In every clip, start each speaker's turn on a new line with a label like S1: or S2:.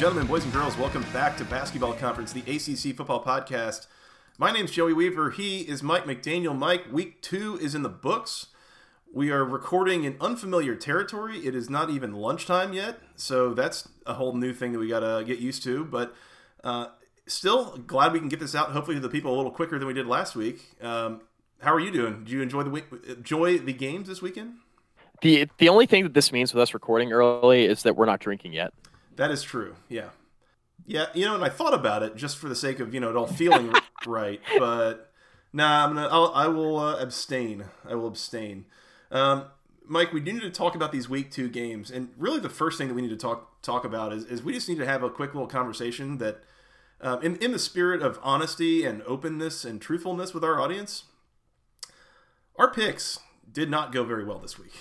S1: Gentlemen, boys and girls, welcome back to Basketball Conference, the ACC Football Podcast. My name's Joey Weaver. He is Mike McDaniel. Mike, week two is in the books. We are recording in unfamiliar territory. It is not even lunchtime yet, so that's a whole new thing that we got to get used to. But uh, still, glad we can get this out. Hopefully, to the people a little quicker than we did last week. Um, how are you doing? Do you enjoy the week? Enjoy the games this weekend?
S2: The the only thing that this means with us recording early is that we're not drinking yet.
S1: That is true. Yeah. Yeah, you know, and I thought about it just for the sake of, you know, it all feeling right, but nah, I'm gonna, I'll, I will uh, abstain. I will abstain. Um, Mike, we do need to talk about these week two games, and really the first thing that we need to talk talk about is, is we just need to have a quick little conversation that, um, in in the spirit of honesty and openness and truthfulness with our audience, our picks did not go very well this week.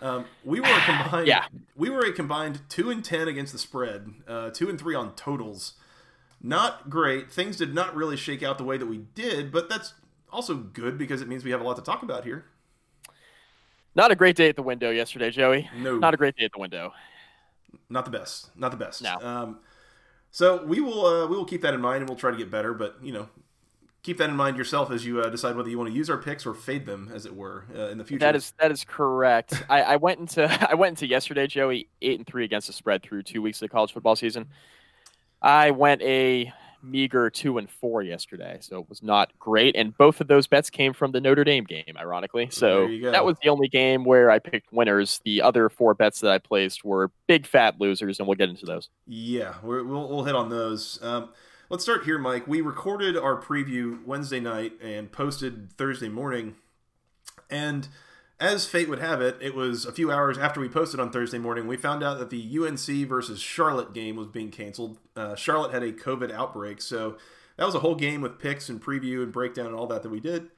S1: Um, we were a combined.
S2: Yeah.
S1: We were a combined two and ten against the spread, uh, two and three on totals. Not great. Things did not really shake out the way that we did, but that's also good because it means we have a lot to talk about here.
S2: Not a great day at the window yesterday, Joey.
S1: No.
S2: Not a great day at the window.
S1: Not the best. Not the best.
S2: No.
S1: Um, so we will uh, we will keep that in mind and we'll try to get better. But you know, keep that in mind yourself as you uh, decide whether you want to use our picks or fade them, as it were, uh, in the future.
S2: That is that is correct. I, I went into I went into yesterday, Joey, eight and three against the spread through two weeks of the college football season. I went a meager two and four yesterday, so it was not great. And both of those bets came from the Notre Dame game, ironically. So
S1: There you go.
S2: that was the only game where I picked winners. The other four bets that I placed were big fat losers, and we'll get into those.
S1: Yeah, we're, we'll we'll hit on those. Um, let's start here, Mike. We recorded our preview Wednesday night and posted Thursday morning, and as fate would have it, it was a few hours after we posted on Thursday morning. We found out that the UNC versus Charlotte game was being canceled. Uh, Charlotte had a COVID outbreak, so that was a whole game with picks and preview and breakdown and all that that we did.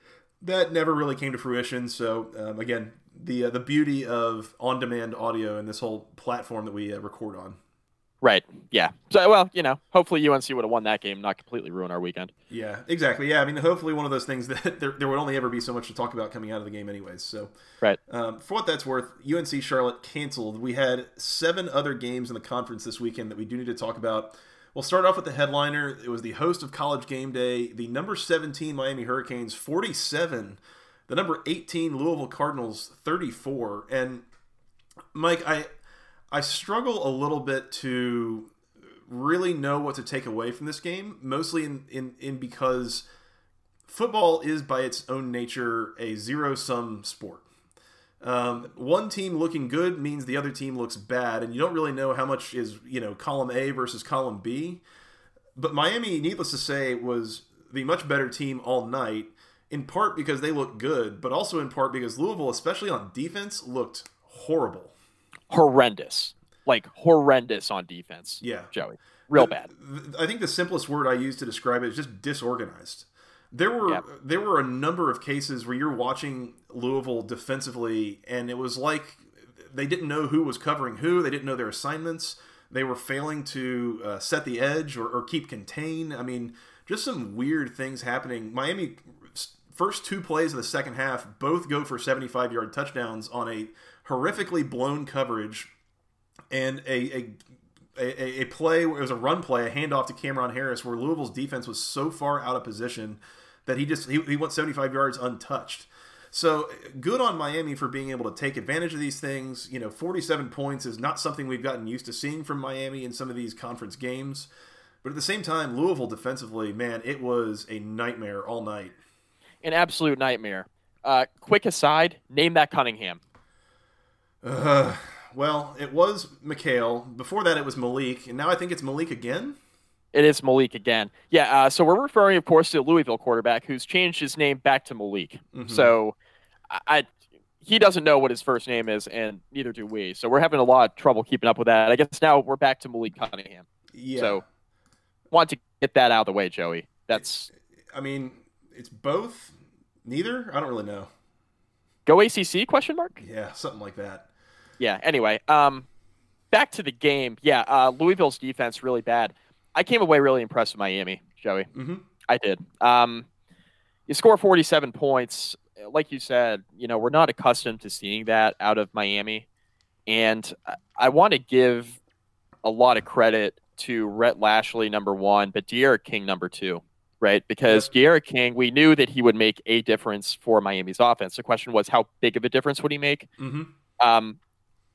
S1: That never really came to fruition. So um, again, the uh, the beauty of on-demand audio and this whole platform that we uh, record on.
S2: Right. Yeah. So well, you know, hopefully UNC would have won that game, not completely ruin our weekend.
S1: Yeah, exactly. Yeah, I mean, hopefully one of those things that there, there would only ever be so much to talk about coming out of the game, anyways. So,
S2: Right.
S1: um, for what that's worth, UNC Charlotte canceled. We had seven other games in the conference this weekend that we do need to talk about. We'll start off with the headliner. It was the host of College Game Day, the number 17 Miami Hurricanes, 47. The number 18 Louisville Cardinals, 34. And Mike, I I struggle a little bit to really know what to take away from this game, mostly in, in, in because football is by its own nature a zero sum sport. Um, one team looking good means the other team looks bad, and you don't really know how much is you know column A versus column B. But Miami, needless to say, was the much better team all night, in part because they looked good, but also in part because Louisville, especially on defense, looked horrible.
S2: Horrendous. Like horrendous on defense.
S1: Yeah.
S2: Joey. Real bad.
S1: I think the simplest word I use to describe it is just disorganized. There were
S2: Yep.
S1: there were a number of cases where you're watching Louisville defensively, and it was like they didn't know who was covering who. They didn't know their assignments. They were failing to uh, set the edge or, or keep contain. I mean, just some weird things happening. Miami first two plays of the second half both go for 75 yard touchdowns on a horrifically blown coverage and a, a a, a play it was a run play, a handoff to Cam'Ron Harris, where Louisville's defense was so far out of position that he just he, he went 75 yards untouched. So good on Miami for being able to take advantage of these things. You know, 47 points is not something we've gotten used to seeing from Miami in some of these conference games. But at the same time, Louisville defensively, man, it was a nightmare all night.
S2: An absolute nightmare. Uh, quick aside, name that Cunningham.
S1: Uh, Well, it was Mikhail. Before that, it was Malik, and now I think it's Malik again.
S2: It is Malik again. Yeah. Uh, so we're referring, of course, to Louisville quarterback who's changed his name back to Malik.
S1: Mhm.
S2: So I, I he doesn't know what his first name is, and neither do we. So we're having a lot of trouble keeping up with that. I guess now we're back to Malik Cunningham.
S1: yeah.
S2: So want to get that out of the way, Joey. That's
S1: I mean, it's both. Neither. I don't really know.
S2: go ACC question mark.
S1: Yeah, something like that.
S2: Yeah. Anyway, um, back to the game. Yeah, uh, Louisville's defense really bad. I came away really impressed with Miami, Joey.
S1: hmm
S2: I did. Um, you score 47 points. Like you said, you know, we're not accustomed to seeing that out of Miami. And I- I want to give a lot of credit to Rhett Lashlee, number one, but D'Eriq King, number two, right? Because D'Eriq King, we knew that he would make a difference for Miami's offense. The question was, how big of a difference would he make?
S1: hmm
S2: um,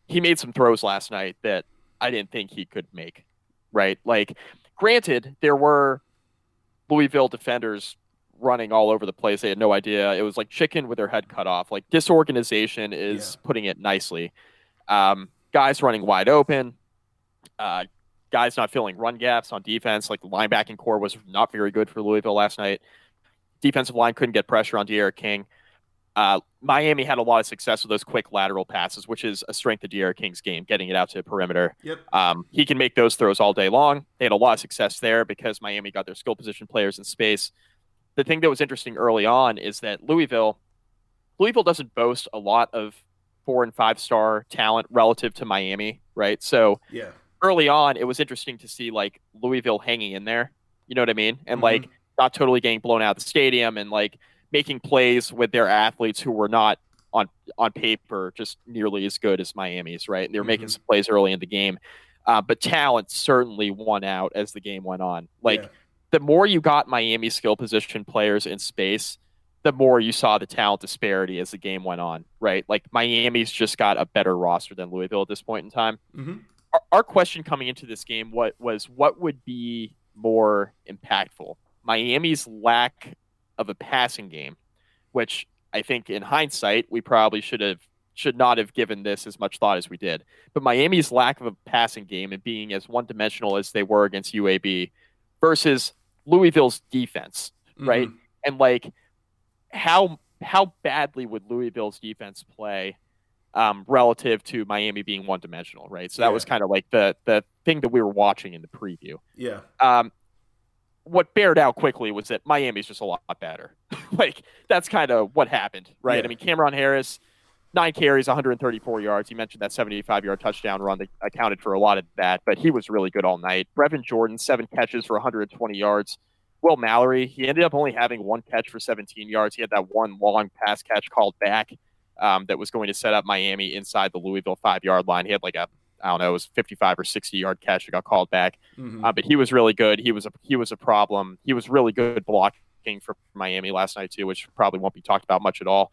S2: he made some throws last night that I didn't think he could make. Right? Like, granted, there were Louisville defenders running all over the place. They had no idea. It was like chicken with their head cut off. Like disorganization is
S1: Yeah.
S2: putting it nicely. Um, guys running wide open. Uh, guys not filling run gaps on defense. Like the linebacking core was not very good for Louisville last night. Defensive line couldn't get pressure on D'Eriq King. Uh, Miami had a lot of success with those quick lateral passes, which is a strength of D'Eriq King's game, getting it out to the perimeter.
S1: Yep.
S2: Um, he can make those throws all day long. They had a lot of success there because Miami got their skill position players in space. The thing that was interesting early on is that Louisville, Louisville doesn't boast a lot of four and five star talent relative to Miami, right? So
S1: Yeah.
S2: early on, it was interesting to see like Louisville hanging in there. You know what I mean? And
S1: Mhm.
S2: like not totally getting blown out of the stadium and like making plays with their athletes who were not on on paper just nearly as good as Miami's, right? They were making
S1: Mhm.
S2: some plays early in the game. Uh, but talent certainly won out as the game went on. Like
S1: Yeah.
S2: the more you got Miami skill position players in space, the more you saw the talent disparity as the game went on, right? Like Miami's just got a better roster than Louisville at this point in time
S1: hmm
S2: our, our question coming into this game what was what would be more impactful miami's lack of a passing game which i think in hindsight we probably should have should not have given this as much thought as we did but miami's lack of a passing game and being as one dimensional as they were against uab versus louisville's defense right?
S1: Mhm.
S2: and like how how badly would Louisville's defense play um, relative to Miami being one dimensional, right? So that
S1: Yeah.
S2: was kind of like the the thing that we were watching in the preview.
S1: Yeah.
S2: Um, what bared out quickly was that Miami's just a lot better. like that's kind of what happened, right?
S1: Yeah.
S2: I mean, Cam'Ron Harris, nine carries, 134 yards. You mentioned that 75 yard touchdown run that accounted for a lot of that, but he was really good all night. Brevin Jordan, seven catches for 120 yards. Will Mallory, he ended up only having one catch for 17 yards. He had that one long pass catch called back um, that was going to set up Miami inside the Louisville five yard line. He had like a I don't know, it was 55 or 60 yard catch that got called back.
S1: Mhm.
S2: Uh, but he was really good. He was a he was a problem. He was really good blocking for Miami last night too, which probably won't be talked about much at all.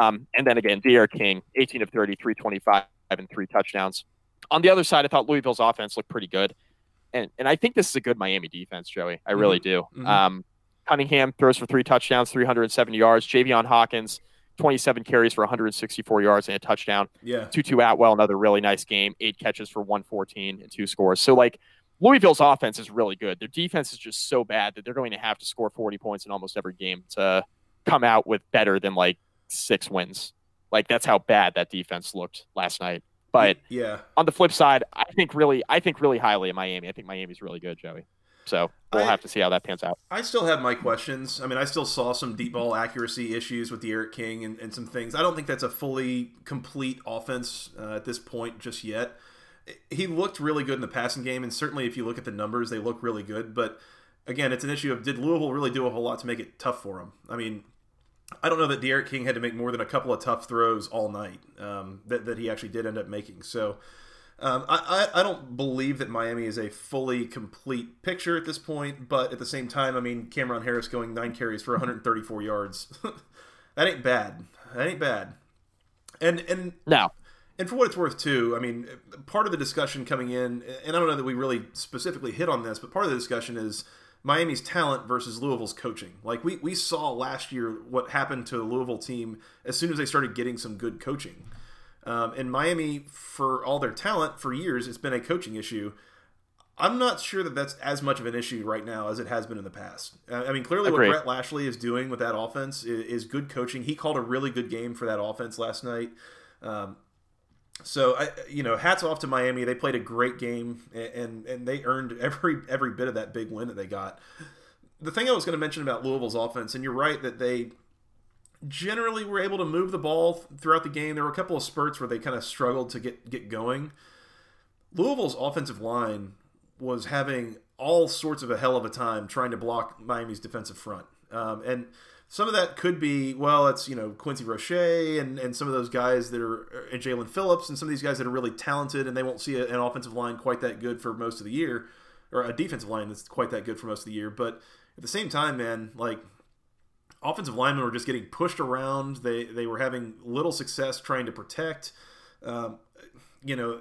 S2: Um, and then again, D'Eriq King, 18 of 30, 325 and three touchdowns. On the other side, I thought Louisville's offense looked pretty good, and and I think this is a good Miami defense, Joey. I really do.
S1: Mhm.
S2: Um, Cunningham throws for three touchdowns, 370 yards. Javion Hawkins, 27 carries for 164 yards and a touchdown.
S1: yeah.
S2: Tutu Atwell, another really nice game, eight catches for 114 and two scores. So like Louisville's offense is really good. Their defense is just so bad that they're going to have to score 40 points in almost every game to come out with better than like six wins. Like that's how bad that defense looked last night. But
S1: yeah.
S2: on the flip side, I think really, I think really highly of Miami. I think Miami's really good, Joey. So we'll
S1: I-
S2: have to see how that pans out.
S1: I still have my questions. I mean, I still saw some deep ball accuracy issues with the D'Eriq King and, and some things. I don't think that's a fully complete offense uh, at this point just yet. He looked really good in the passing game, and certainly if you look at the numbers, they look really good. But again, it's an issue of did Louisville really do a whole lot to make it tough for him? I mean, I don't know that D'Eriq King had to make more than a couple of tough throws all night um, that, that he actually did end up making. So um, I, I, I don't believe that Miami is a fully complete picture at this point, but at the same time, I mean, Cam'Ron Harris going nine carries for 134 yards. that ain't bad. That ain't bad. And and
S2: Now,
S1: and for what it's worth, too, I mean, part of the discussion coming in, and I don't know that we really specifically hit on this, but part of the discussion is Miami's talent versus Louisville's coaching. Like we, we saw last year what happened to the Louisville team as soon as they started getting some good coaching. Um, and Miami, for all their talent, for years, it's been a coaching issue. I'm not sure that that's as much of an issue right now as it has been in the past. I mean, clearly,
S2: Agreed.
S1: what Rhett Lashlee is doing with that offense is, is, good coaching. He called a really good game for that offense last night. Um, so, I, you know, hats off to Miami. They played a great game, and and they earned every every bit of that big win that they got. The thing I was going to mention about Louisville's offense, and you're right that they generally were able to move the ball throughout the game. There were a couple of spurts where they kind of struggled to get get going. Louisville's offensive line was having all sorts of a hell of a time trying to block Miami's defensive front. Um, and some of that could be, well, it's, you know, Quincy Roche and, and some of those guys that are, and Jaelan Phillips and some of these guys that are really talented and they won't see a, an offensive line quite that good for most of the year, or a defensive line that's quite that good for most of the year. But at the same time, man, like, offensive linemen were just getting pushed around. They, they were having little success trying to protect. Um, you know,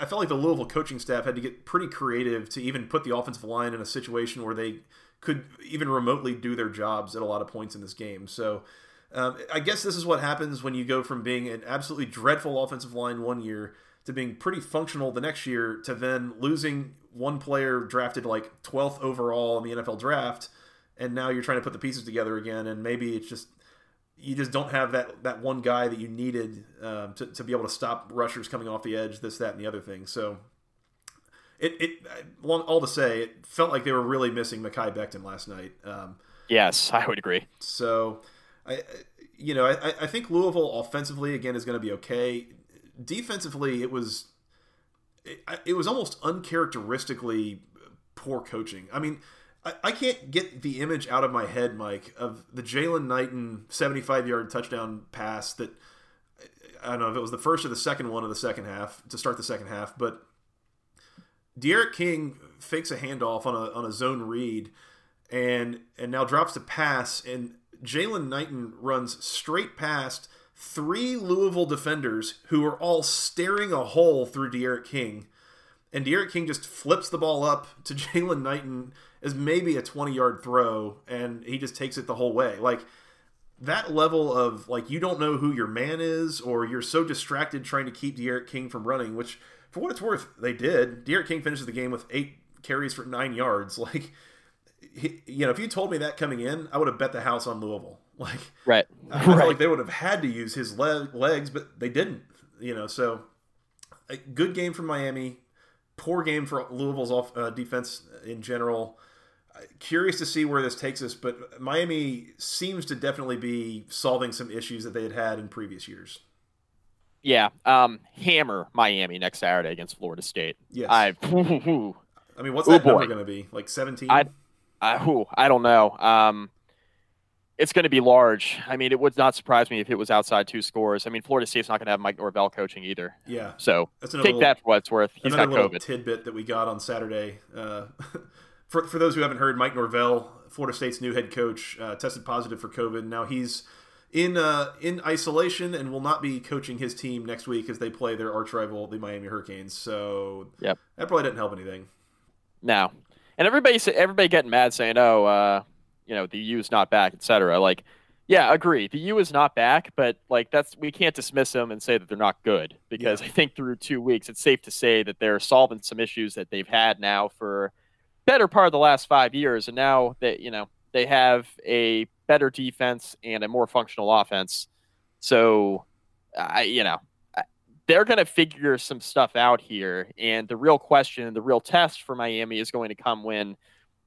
S1: I felt like the Louisville coaching staff had to get pretty creative to even put the offensive line in a situation where they could even remotely do their jobs at a lot of points in this game. So um, I guess this is what happens when you go from being an absolutely dreadful offensive line one year to being pretty functional the next year to then losing one player drafted like 12th overall in the NFL draft. And now you're trying to put the pieces together again, and maybe it's just you just don't have that that one guy that you needed um, to, to be able to stop rushers coming off the edge, this, that, and the other thing. So, it, it all to say, it felt like they were really missing Mekhi Becton last night. Um,
S2: yes, I would agree.
S1: So, I you know I, I think Louisville offensively again is going to be okay. Defensively, it was it, it was almost uncharacteristically poor coaching. I mean I, I can't get the image out of my head, Mike, of the Jaylan Knighton 75 yard touchdown pass that I don't know if it was the first or the second one of the second half to start the second half, but D'Eriq King fakes a handoff on a on a zone read and and now drops the pass and Jaylan Knighton runs straight past three Louisville defenders who are all staring a hole through D'Eriq King. And D'Eriq King just flips the ball up to Jaylan Knighton as maybe a 20 yard throw, and he just takes it the whole way. Like that level of like you don't know who your man is, or you're so distracted trying to keep D'Eriq King from running, which for what it's worth, they did. D'Eriq King finishes the game with eight carries for nine yards. Like, he, you know, if you told me that coming in, I would have bet the house on Louisville. Like,
S2: right,
S1: I, felt like they would have had to use his leg, legs, but they didn't. You know, so a good game from Miami, poor game for Louisville's off uh, defense in general. Curious to see where this takes us, but Miami seems to definitely be solving some issues that they had had in previous years.
S2: Yeah, um, hammer Miami next Saturday against Florida State.
S1: Yes.
S2: I,
S1: I mean, what's that number going to be? Like seventeen?
S2: I, I, I don't know. Um, it's going to be large. I mean, it would not surprise me if it was outside two scores. I mean, Florida State's not going to have Mike Norvell coaching either.
S1: Yeah.
S2: So take little, that for what it's worth. He's
S1: another
S2: got
S1: little
S2: COVID.
S1: tidbit that we got on Saturday. Uh, for, for those who haven't heard, Mike Norvell, Florida State's new head coach, uh, tested positive for COVID. Now he's in uh, in isolation and will not be coaching his team next week as they play their arch rival, the Miami Hurricanes. So
S2: yep.
S1: that probably didn't help anything.
S2: No, and everybody everybody getting mad saying, "Oh, uh, you know, the U is not back, etc." Like, yeah, agree. The U is not back, but like that's we can't dismiss them and say that they're not good because yeah. I think through two weeks, it's safe to say that they're solving some issues that they've had now for better part of the last five years, and now that you know they have a better defense and a more functional offense. So, I you know they're going to figure some stuff out here, and the real question, the real test for Miami is going to come when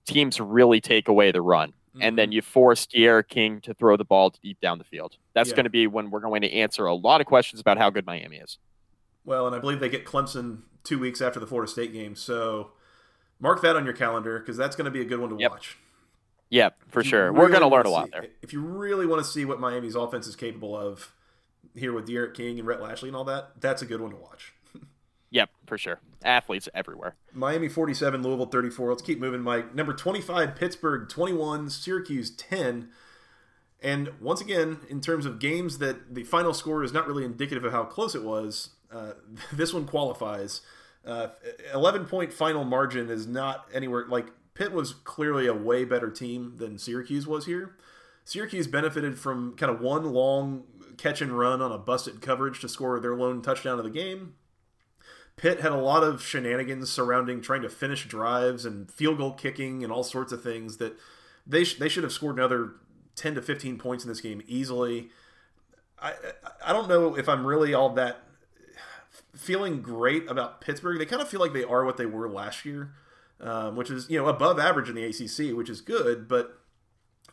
S2: teams really take away the run. Mm-hmm. And then you force D'Eriq King to throw the ball deep down the field. That's yeah. going to be when we're going to answer a lot of questions about how good Miami is.
S1: Well, and I believe they get Clemson two weeks after the Florida State game. So mark that on your calendar because that's going to be a good one to
S2: yep.
S1: watch.
S2: Yep, for sure. Really We're going to learn a lot
S1: see,
S2: there.
S1: If you really want to see what Miami's offense is capable of here with D'Eriq King and Rhett Lashlee and all that, that's a good one to watch.
S2: yep, for sure. Athletes everywhere.
S1: Miami 47, Louisville 34. Let's keep moving, Mike. Number 25, Pittsburgh 21, Syracuse 10. And once again, in terms of games that the final score is not really indicative of how close it was, uh, this one qualifies. Uh, 11 point final margin is not anywhere like Pitt was clearly a way better team than Syracuse was here. Syracuse benefited from kind of one long catch and run on a busted coverage to score their lone touchdown of the game. Pitt had a lot of shenanigans surrounding trying to finish drives and field goal kicking and all sorts of things that they sh- they should have scored another 10 to 15 points in this game easily. I I don't know if I'm really all that feeling great about Pittsburgh. They kind of feel like they are what they were last year, um, which is you know above average in the ACC, which is good. But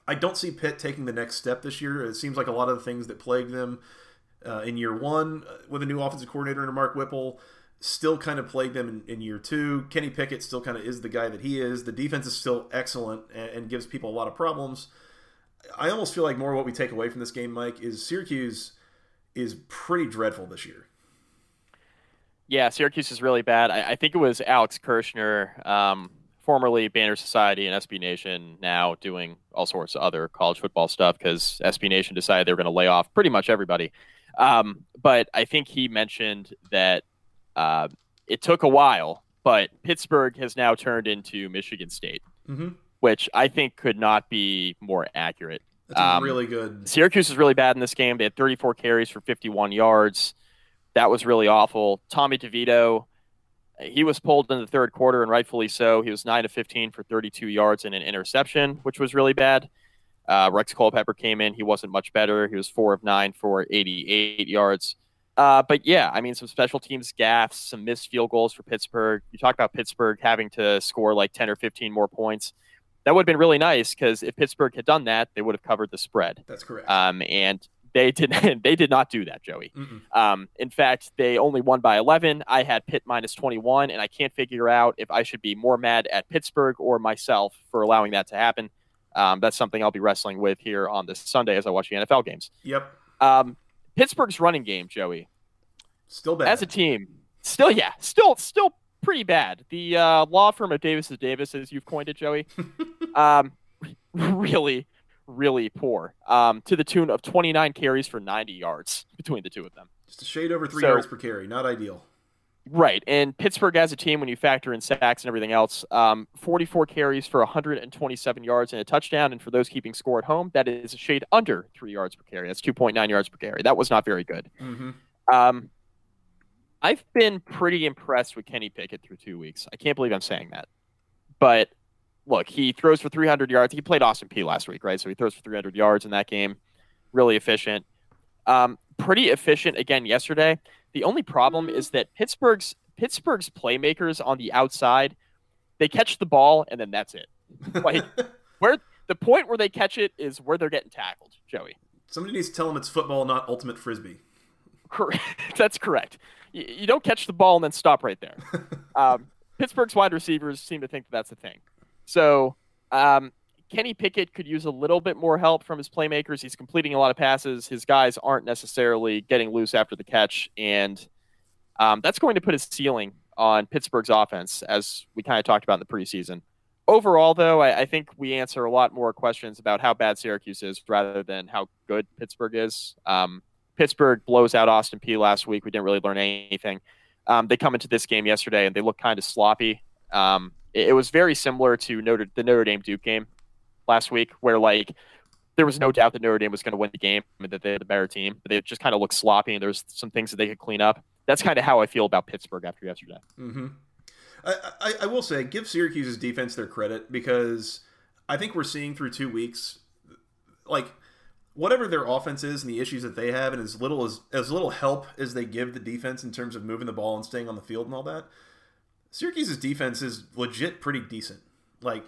S1: I don't see Pitt taking the next step this year. It seems like a lot of the things that plagued them uh, in year one uh, with a new offensive coordinator under Mark Whipple still kind of plagued them in, in, year two. Kenny Pickett still kind of is the guy that he is. The defense is still excellent and, and, gives people a lot of problems. I almost feel like more what we take away from this game, Mike, is Syracuse is pretty dreadful this year.
S2: Yeah, Syracuse is really bad. I, I think it was Alex Kirshner, um, formerly Banner Society and SB Nation, now doing all sorts of other college football stuff because SB Nation decided they were going to lay off pretty much everybody. Um, but I think he mentioned that uh, it took a while, but Pittsburgh has now turned into Michigan State, mm-hmm. which I think could not be more accurate.
S1: That's um, really good.
S2: Syracuse is really bad in this game. They had 34 carries for 51 yards. That was really awful. Tommy DeVito, he was pulled in the third quarter, and rightfully so. He was 9 to 15 for 32 yards and an interception, which was really bad. Uh, Rex Culpepper came in. He wasn't much better. He was 4 of 9 for 88 yards. Uh, but yeah, I mean, some special teams gaffes, some missed field goals for Pittsburgh. You talk about Pittsburgh having to score like 10 or 15 more points. That would have been really nice because if Pittsburgh had done that, they would have covered the spread.
S1: That's correct.
S2: Um, and they did they did not do that, Joey. Um, in fact, they only won by 11. I had Pitt minus 21, and I can't figure out if I should be more mad at Pittsburgh or myself for allowing that to happen. Um, that's something I'll be wrestling with here on this Sunday as I watch the NFL games.
S1: Yep.
S2: Um, Pittsburgh's running game, Joey,
S1: still bad
S2: as a team. Still, yeah, still, still pretty bad. The uh, law firm of Davis is Davis, as you've coined it, Joey, um, really, really poor. Um, to the tune of 29 carries for 90 yards between the two of them.
S1: Just a shade over three so, yards per carry. Not ideal.
S2: Right. And Pittsburgh as a team, when you factor in sacks and everything else, um, 44 carries for 127 yards and a touchdown. And for those keeping score at home, that is a shade under three yards per carry. That's 2.9 yards per carry. That was not very good. Mm-hmm. Um, I've been pretty impressed with Kenny Pickett through two weeks. I can't believe I'm saying that. But look, he throws for 300 yards. He played Austin Peay last week, right? So he throws for 300 yards in that game. Really efficient. Um, pretty efficient again yesterday. The only problem is that Pittsburgh's Pittsburgh's playmakers on the outside, they catch the ball and then that's it. Like where the point where they catch it is where they're getting tackled, Joey.
S1: Somebody needs to tell them it's football, not ultimate frisbee.
S2: Correct. That's correct. You, you, don't catch the ball and then stop right there. um, Pittsburgh's wide receivers seem to think that that's the thing. So um, Kenny Pickett could use a little bit more help from his playmakers. He's completing a lot of passes. His guys aren't necessarily getting loose after the catch, and um, that's going to put a ceiling on Pittsburgh's offense, as we kind of talked about in the preseason. Overall, though, I, I, think we answer a lot more questions about how bad Syracuse is rather than how good Pittsburgh is. Um, Pittsburgh blows out Austin Peay last week. We didn't really learn anything. Um, they come into this game yesterday and they look kind of sloppy. Um, it, it, was very similar to Notre, the Notre Dame Duke game last week, where like there was no doubt that Notre Dame was going to win the game and that they had the better team, but they just kind of looked sloppy and there's some things that they could clean up. That's kind of how I feel about Pittsburgh after yesterday.
S1: Mm-hmm. I, I, I will say, give Syracuse's defense their credit because I think we're seeing through two weeks, like whatever their offense is and the issues that they have, and as little as as little help as they give the defense in terms of moving the ball and staying on the field and all that, Syracuse's defense is legit pretty decent. Like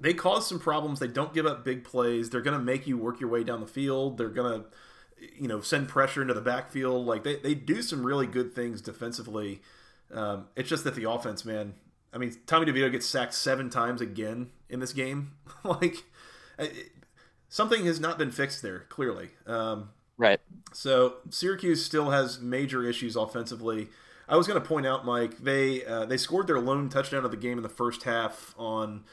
S1: they cause some problems. They don't give up big plays. They're going to make you work your way down the field. They're going to, you know, send pressure into the backfield. Like they, they do some really good things defensively. Um, it's just that the offense, man. I mean, Tommy DeVito gets sacked seven times again in this game. like it, something has not been fixed there. Clearly, um,
S2: right.
S1: So Syracuse still has major issues offensively. I was going to point out, Mike, they uh, they scored their lone touchdown of the game in the first half on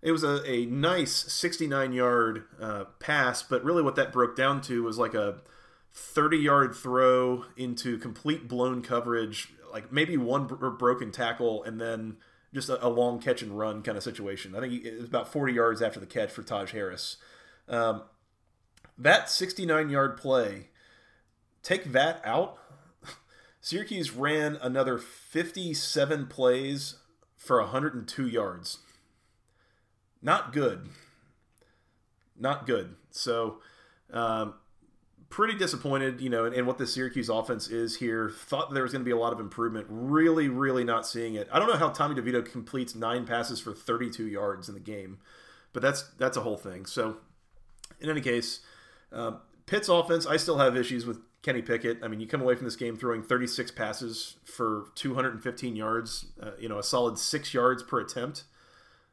S1: it was a, a nice 69 yard uh, pass, but really what that broke down to was like a 30 yard throw into complete blown coverage, like maybe one br- broken tackle, and then just a, a, long catch and run kind of situation. I think it was about 40 yards after the catch for Taj Harris. Um, that 69 yard play take that out. Syracuse ran another 57 plays for 102 yards. Not good. Not good. So, um, pretty disappointed, you know, in, in, what the Syracuse offense is here. Thought there was going to be a lot of improvement. Really, really not seeing it. I don't know how Tommy DeVito completes nine passes for 32 yards in the game, but that's that's a whole thing. So, in any case, um, Pitt's offense, I still have issues with Kenny Pickett. I mean, you come away from this game throwing 36 passes for 215 yards, uh, you know, a solid six yards per attempt.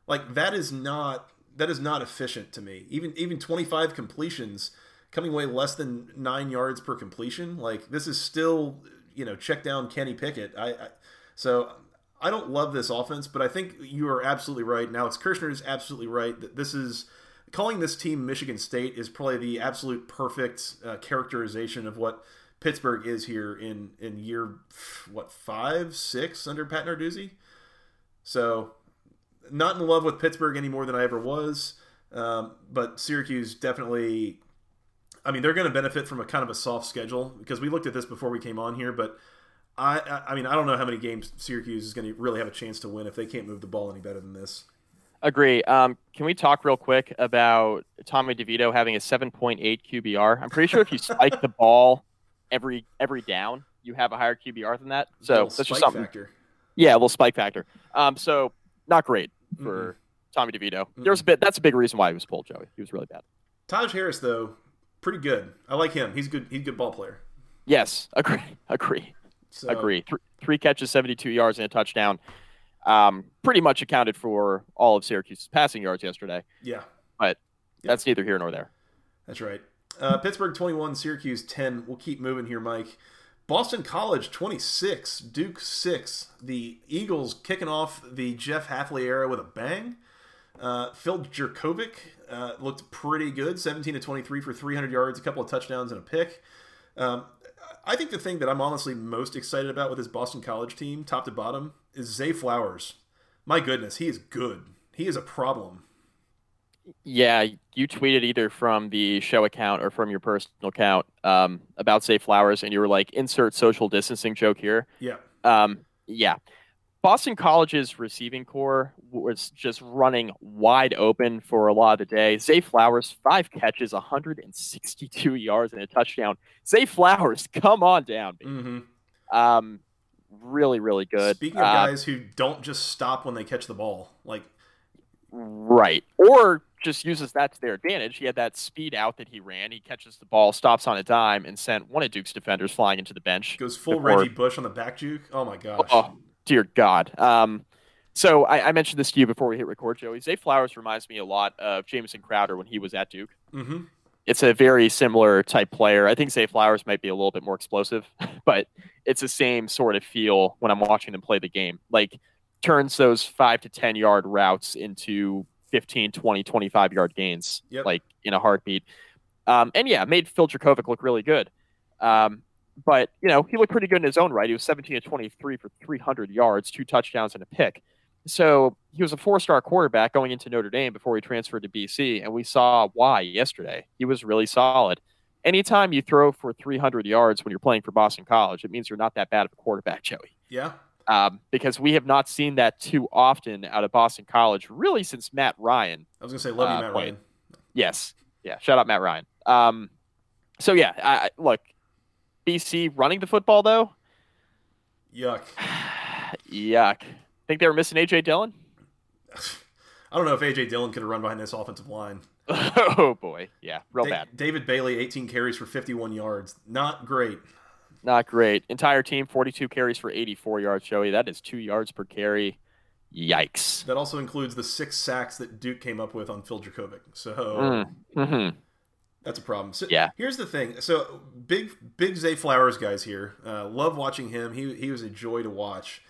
S1: Like that is not that is not efficient to me. Even even 25 completions coming away less than nine yards per completion. Like this is still you know check down Kenny Pickett. I, I so I don't love this offense, but I think you are absolutely right. Now it's Kirshner is absolutely right that this is calling this team Michigan State is probably the absolute perfect uh, characterization of what Pittsburgh is here in in year what five six under Pat Narduzzi. So not in love with Pittsburgh any more than I ever was, um, but Syracuse definitely. I mean, they're going to benefit from a kind of a soft schedule because we looked at this before we came on here, but I, I mean, I don't know how many games Syracuse is going to really have a chance to win if they can't move the ball any better than this.
S2: Agree. Um, can we talk real quick about Tommy DeVito having a 7.8 QBR? I'm pretty sure if you spike the ball every every down, you have a higher QBR than that. So that's just something. Factor. Yeah, a little spike factor. Um, so not great for mm Tommy DeVito. mm There's a bit. That's a big reason why he was pulled, Joey. He was really bad.
S1: Taj Harris, though, pretty good. I like him. He's good. He's a good ball player.
S2: Yes, agree. Agree. So, agree. Th- three catches, 72 yards, and a touchdown um, pretty much accounted for all of Syracuse's passing yards yesterday.
S1: Yeah.
S2: But yeah. that's neither here nor there.
S1: That's right. Uh, Pittsburgh 21, Syracuse 10. We'll keep moving here, Mike. Boston College 26, Duke 6. The Eagles kicking off the Jeff Hafley era with a bang. Uh, Phil Jurkovec uh, looked pretty good, 17 to 23 for 300 yards, a couple of touchdowns, and a pick. Um, I think the thing that I'm honestly most excited about with this Boston College team, top to bottom, is Zay Flowers. My goodness, he is good. He is a problem.
S2: Yeah, you tweeted either from the show account or from your personal account um, about Zay Flowers, and you were like, "Insert social distancing joke here."
S1: Yeah.
S2: Um, yeah. Boston College's receiving corps was just running wide open for a lot of the day. Zay Flowers, five catches, 162 yards, and a touchdown. Zay Flowers, come on down. Mm-hmm. Um, really, really good.
S1: Speaking of uh, guys who don't just stop when they catch the ball, like
S2: right, or just uses that to their advantage. He had that speed out that he ran. He catches the ball, stops on a dime, and sent one of Duke's defenders flying into the bench.
S1: Goes full before... Reggie Bush on the back juke. Oh my gosh.
S2: Oh, dear God. Um, so I, I, mentioned this to you before we hit record, Joey. Zay Flowers reminds me a lot of Jamison Crowder when he was at Duke.
S1: Mm-hmm.
S2: It's a very similar type player. I think Zay Flowers might be a little bit more explosive, but it's the same sort of feel when I'm watching them play the game. Like turns those five to 10 yard routes into 15, 20, 25 yard gains, yep. like in a heartbeat. Um, and yeah, made Phil Jurkovec look really good. Um, but you know he looked pretty good in his own right. He was 17 to 23 for 300 yards, two touchdowns, and a pick. So he was a four-star quarterback going into Notre Dame before he transferred to BC, and we saw why yesterday. He was really solid. Anytime you throw for 300 yards when you're playing for Boston College, it means you're not that bad of a quarterback, Joey.
S1: Yeah.
S2: Um, because we have not seen that too often out of Boston College, really since Matt Ryan.
S1: I was gonna say, love you, uh, Matt played. Ryan.
S2: Yes, yeah. Shout out Matt Ryan. Um, so yeah, I, look, BC running the football though.
S1: Yuck.
S2: Yuck. Think they were missing AJ Dillon?
S1: I don't know if AJ Dillon could have run behind this offensive line.
S2: oh boy, yeah, real da- bad.
S1: David Bailey, 18 carries for 51 yards. Not great.
S2: Not great. Entire team, 42 carries for 84 yards. Joey, that is two yards per carry. Yikes.
S1: That also includes the six sacks that Duke came up with on Phil Jurkovec. So
S2: mm. mm-hmm.
S1: That's a problem. So
S2: yeah.
S1: Here's the thing. So big, big Zay Flowers guys here. Uh, love watching him. He he was a joy to watch.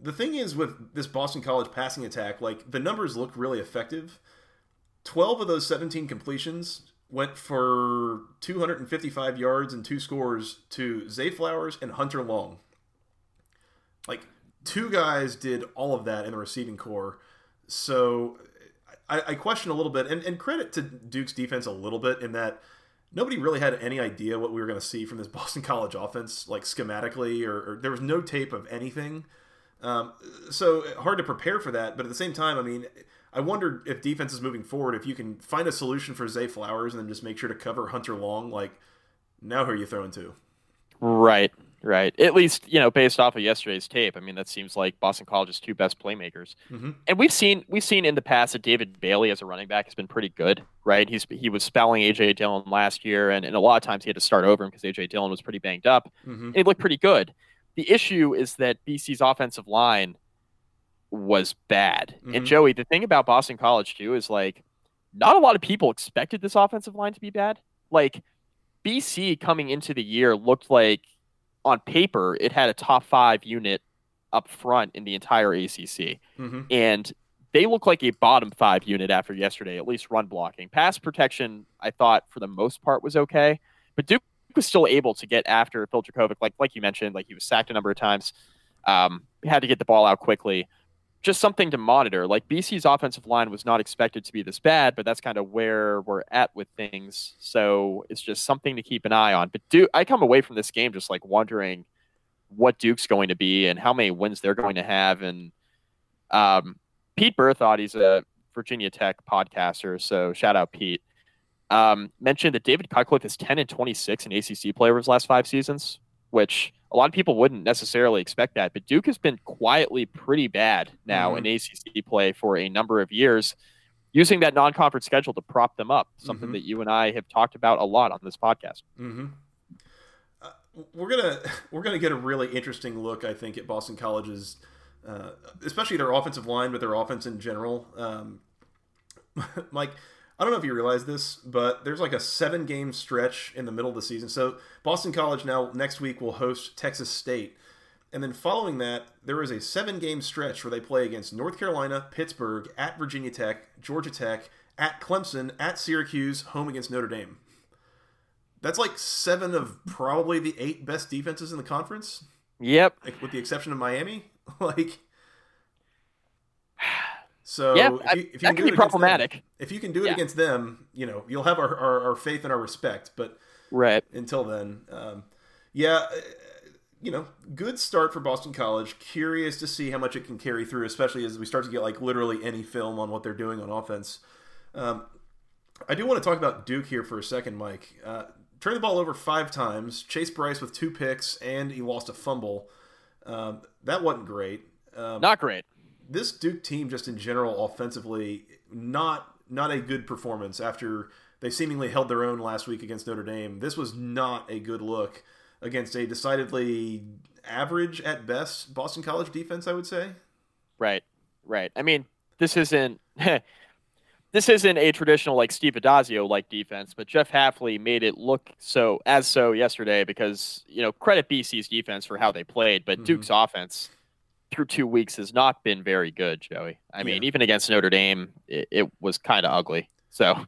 S1: The thing is with this Boston College passing attack, like the numbers look really effective. Twelve of those seventeen completions went for 255 yards and two scores to Zay Flowers and Hunter Long. Like two guys did all of that in the receiving core. So I, I question a little bit, and, and credit to Duke's defense a little bit in that nobody really had any idea what we were going to see from this Boston College offense, like schematically, or, or there was no tape of anything. Um, so hard to prepare for that. But at the same time, I mean, I wondered if defense is moving forward, if you can find a solution for Zay Flowers and then just make sure to cover Hunter Long. Like, now who are you throwing to?
S2: Right, right. At least you know, based off of yesterday's tape, I mean, that seems like Boston College's two best playmakers. Mm-hmm. And we've seen we've seen in the past that David Bailey as a running back has been pretty good, right? He's he was spelling AJ Dillon last year, and, and a lot of times he had to start over him because AJ Dillon was pretty banged up. Mm-hmm. And he looked pretty good. The issue is that BC's offensive line was bad. Mm-hmm. And Joey, the thing about Boston College too is like not a lot of people expected this offensive line to be bad. Like BC coming into the year looked like on paper it had a top five unit up front in the entire ACC, mm-hmm. and they look like a bottom five unit after yesterday, at least run blocking. Pass protection, I thought for the most part was okay, but Duke was still able to get after Phil Jurkovec, like like you mentioned, like he was sacked a number of times. Um, had to get the ball out quickly just something to monitor. Like BC's offensive line was not expected to be this bad, but that's kind of where we're at with things. So it's just something to keep an eye on. But Duke, I come away from this game just like wondering what Duke's going to be and how many wins they're going to have. And um, Pete Berthoud, he's a Virginia Tech podcaster, so shout out Pete. Um, mentioned that David Cutcliffe is 10 and 26 in ACC play over his last five seasons, which a lot of people wouldn't necessarily expect that, but Duke has been quietly pretty bad now mm-hmm. in ACC play for a number of years, using that non-conference schedule to prop them up. Something mm-hmm. that you and I have talked about a lot on this podcast.
S1: Mm-hmm. Uh, we're gonna we're gonna get a really interesting look, I think, at Boston College's, uh, especially their offensive line, but their offense in general. Um, Mike, I don't know if you realize this, but there's like a seven game stretch in the middle of the season. So Boston College now next week will host Texas State. And then following that, there is a seven game stretch where they play against North Carolina, Pittsburgh, at Virginia Tech, Georgia Tech, at Clemson, at Syracuse, home against Notre Dame. That's like seven of probably the eight best defenses in the conference.
S2: Yep.
S1: Like, with the exception of Miami. like so
S2: yeah, if you, if you that can, be problematic.
S1: Them, if you can do it yeah. against them, you know you'll have our, our, our, faith and our respect. But
S2: right
S1: until then, um, yeah, uh, you know, good start for Boston College. Curious to see how much it can carry through, especially as we start to get like literally any film on what they're doing on offense. Um, I do want to talk about Duke here for a second, Mike. Uh, turned the ball over five times. Chase Brice with two picks, and he lost a fumble. Um, that wasn't great.
S2: Um, Not great
S1: this Duke team, just in general, offensively, not not a good performance after they seemingly held their own last week against Notre Dame. This was not a good look against a decidedly average at best Boston College defense, I would say.
S2: Right, right. I mean, this isn't this isn't a traditional like Steve Addazio like defense, but Jeff Hafley made it look so as so yesterday because you know credit BC's defense for how they played, but mm-hmm. Duke's offense through two weeks has not been very good, Joey. I mean, even against Notre Dame, it, it was kind of ugly. So,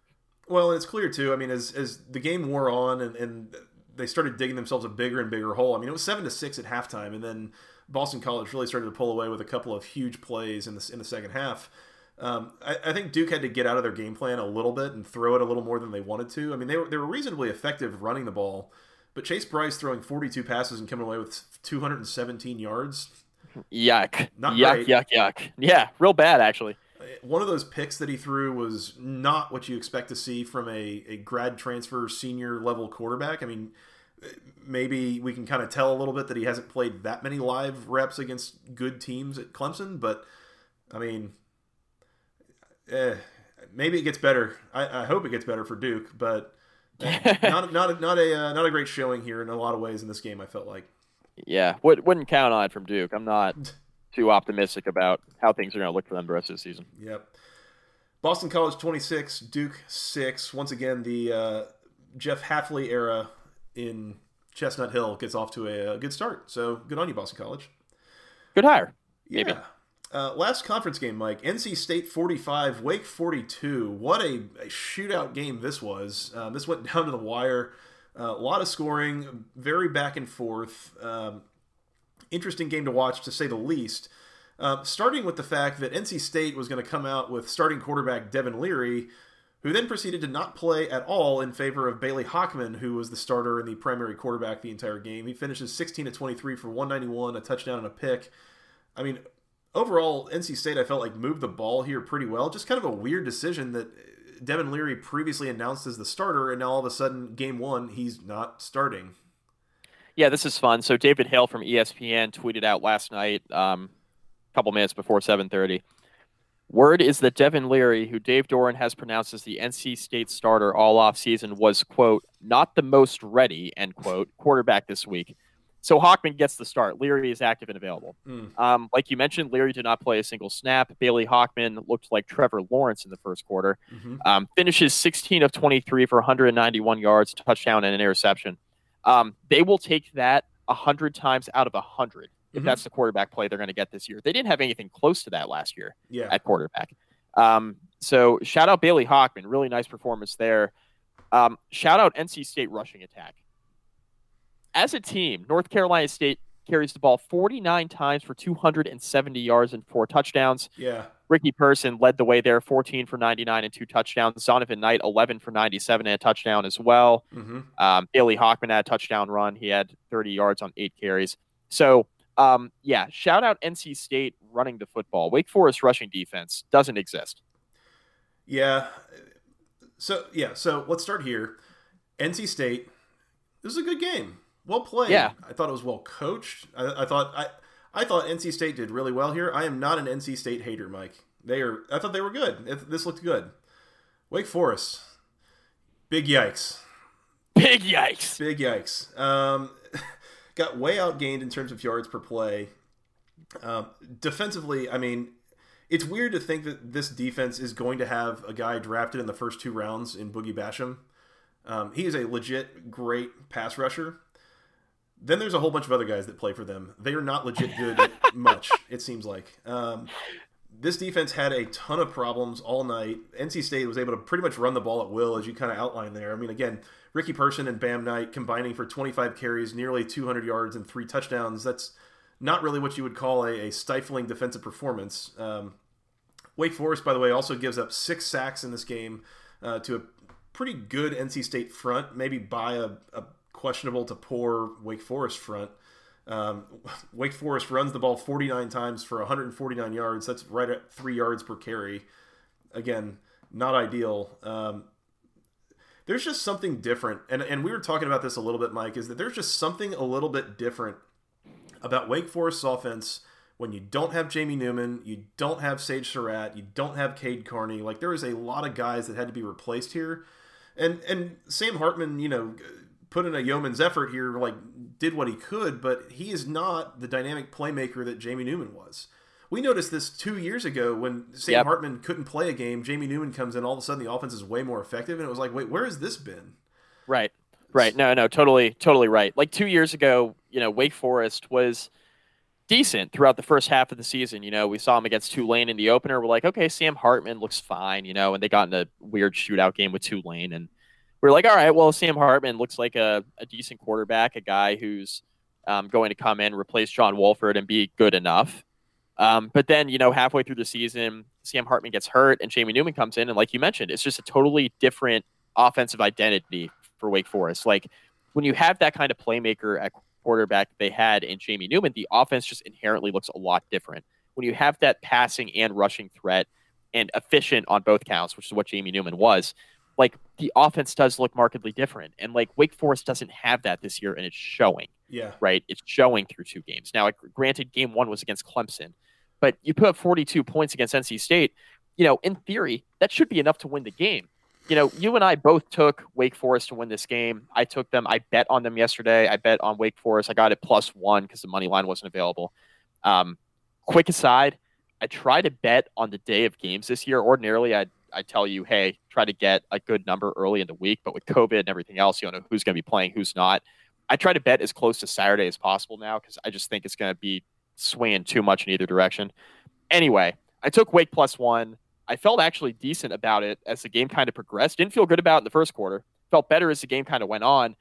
S1: well, it's clear too. I mean, as as the game wore on and, and they started digging themselves a bigger and bigger hole. I mean, it was seven to six at halftime, and then Boston College really started to pull away with a couple of huge plays in the in the second half. Um, I, I, think Duke had to get out of their game plan a little bit and throw it a little more than they wanted to. I mean, they were they were reasonably effective running the ball, but Chase Brice throwing 42 passes and coming away with 217 yards
S2: Yuck. Not yuck, great. yuck, yuck. Yeah, real bad actually.
S1: One of those picks that he threw was not what you expect to see from a, a grad transfer senior level quarterback. I mean, maybe we can kind of tell a little bit that he hasn't played that many live reps against good teams at Clemson, but I mean, eh, maybe it gets better. I, I, hope it gets better for Duke, but not not not a uh, not a great showing here in a lot of ways in this game. I felt like.
S2: Yeah, would, wouldn't count on it from Duke. I'm not too optimistic about how things are going to look for them the rest of the season.
S1: Yep. Boston College 26, Duke 6. Once again, the uh, Jeff Hafley era in Chestnut Hill gets off to a, a, good start. So good on you, Boston College.
S2: Good hire. Maybe.
S1: Yeah. Uh, last conference game, Mike. NC State 45, Wake 42. What a, a shootout game this was. Um, this went down to the wire. Uh, a lot of scoring, very back and forth. Um, interesting game to watch, to say the least. Uh, starting with the fact that NC State was going to come out with starting quarterback Devin Leary, who then proceeded to not play at all in favor of Bailey Hockman, who was the starter and the primary quarterback the entire game. He finishes 16 to 23 for 191, a touchdown and a pick. I mean, overall, NC State, I felt like moved the ball here pretty well. Just kind of a weird decision that Devin Leary previously announced as the starter, and now all of a sudden, game one, he's not starting.
S2: Yeah, this is fun. So David Hale from ESPN tweeted out last night, um, a couple minutes before 7:30. Word is that Devin Leary, who Dave Doeren has pronounced as the NC State starter all off season, was quote not the most ready end quote quarterback this week. So Hockman gets the start. Leary is active and available. Mm. Um, like you mentioned, Leary did not play a single snap. Bailey Hockman looked like Trevor Lawrence in the first quarter. Mm-hmm. Um, finishes 16 of 23 for 191 yards, touchdown, and an interception. Um, they will take that 100 times out of 100 if mm-hmm. that's the quarterback play they're going to get this year. They didn't have anything close to that last year
S1: yeah.
S2: at quarterback. Um, so shout out Bailey Hockman. Really nice performance there. Um, shout out NC State rushing attack as a team, North Carolina State carries the ball 49 times for 270 yards and four touchdowns.
S1: Yeah.
S2: Ricky Person led the way there, 14 for 99 and two touchdowns. Zonovan Knight, 11 for 97 and a touchdown as well. Mm-hmm. Um, Bailey Hockman had a touchdown run. He had 30 yards on eight carries. So, um, yeah, shout out NC State running the football. Wake Forest rushing defense doesn't exist.
S1: Yeah. So, yeah, so let's start here. NC State, this is a good game well played.
S2: Yeah,
S1: I thought it was well coached. I, I, thought I I thought NC State did really well here. I am not an NC State hater, Mike. They are. I thought they were good. It, this looked good. Wake Forest, big yikes.
S2: Big yikes.
S1: Big yikes. Um, got way outgained in terms of yards per play. Um, defensively, I mean, it's weird to think that this defense is going to have a guy drafted in the first two rounds in Boogie Basham. Um, he is a legit great pass rusher. Then there's a whole bunch of other guys that play for them. They are not legit good much, it seems like. Um, this defense had a ton of problems all night. NC State was able to pretty much run the ball at will, as you kind of outlined there. I mean, again, Ricky Person and Bam Knight combining for 25 carries, nearly 200 yards, and three touchdowns. That's not really what you would call a, a stifling defensive performance. Um, Wake Forest, by the way, also gives up six sacks in this game uh, to a pretty good NC State front, maybe by a, a questionable to poor Wake Forest front. Um, Wake Forest runs the ball 49 times for 149 yards. That's right at three yards per carry. Again, not ideal. Um, there's just something different, and and we were talking about this a little bit, Mike. Is that there's just something a little bit different about Wake Forest's offense when you don't have Jamie Newman, you don't have Sage Surratt, you don't have Cade Carney. Like there is a lot of guys that had to be replaced here, and and Sam Hartman, you know, put in a yeoman's effort here, like did what he could, but he is not the dynamic playmaker that Jamie Newman was. We noticed this two years ago when Sam yep. Hartman couldn't play a game. Jamie Newman comes in, all of a sudden the offense is way more effective, and it was like, wait, where has this been?
S2: Right, right. No, no, totally, totally right. Like two years ago, you know, Wake Forest was decent throughout the first half of the season. You know, we saw him against Tulane in the opener. We're like, okay, Sam Hartman looks fine, you know, and they got in a weird shootout game with Tulane and we are like, all right, well, Sam Hartman looks like a, a decent quarterback, a guy who's um, going to come in, replace John Wolford, and be good enough. Um, but then, you know, halfway through the season, Sam Hartman gets hurt, and Jamie Newman comes in, and like you mentioned, it's just a totally different offensive identity for Wake Forest. Like when you have that kind of playmaker at quarterback they had in Jamie Newman, the offense just inherently looks a lot different. When you have that passing and rushing threat and efficient on both counts, which is what Jamie Newman was, like the offense does look markedly different. And like Wake Forest doesn't have that this year, and it's showing.
S1: Yeah.
S2: Right. It's showing through two games. Now, granted, game one was against Clemson, but you put up 42 points against NC State. You know, in theory, that should be enough to win the game. You know, you and I both took Wake Forest to win this game. I took them. I bet on them yesterday. I bet on Wake Forest. I got it plus one because the money line wasn't available. Um, quick aside, I try to bet on the day of games this year. Ordinarily, I'd I tell you, hey, try to get a good number early in the week. But with COVID and everything else, you don't know who's going to be playing, who's not. I try to bet as close to Saturday as possible now because I just think it's going to be swinging too much in either direction. Anyway, I took Wake plus one. I felt actually decent about it as the game kind of progressed. Didn't feel good about it in the first quarter. Felt better as the game kind of went on.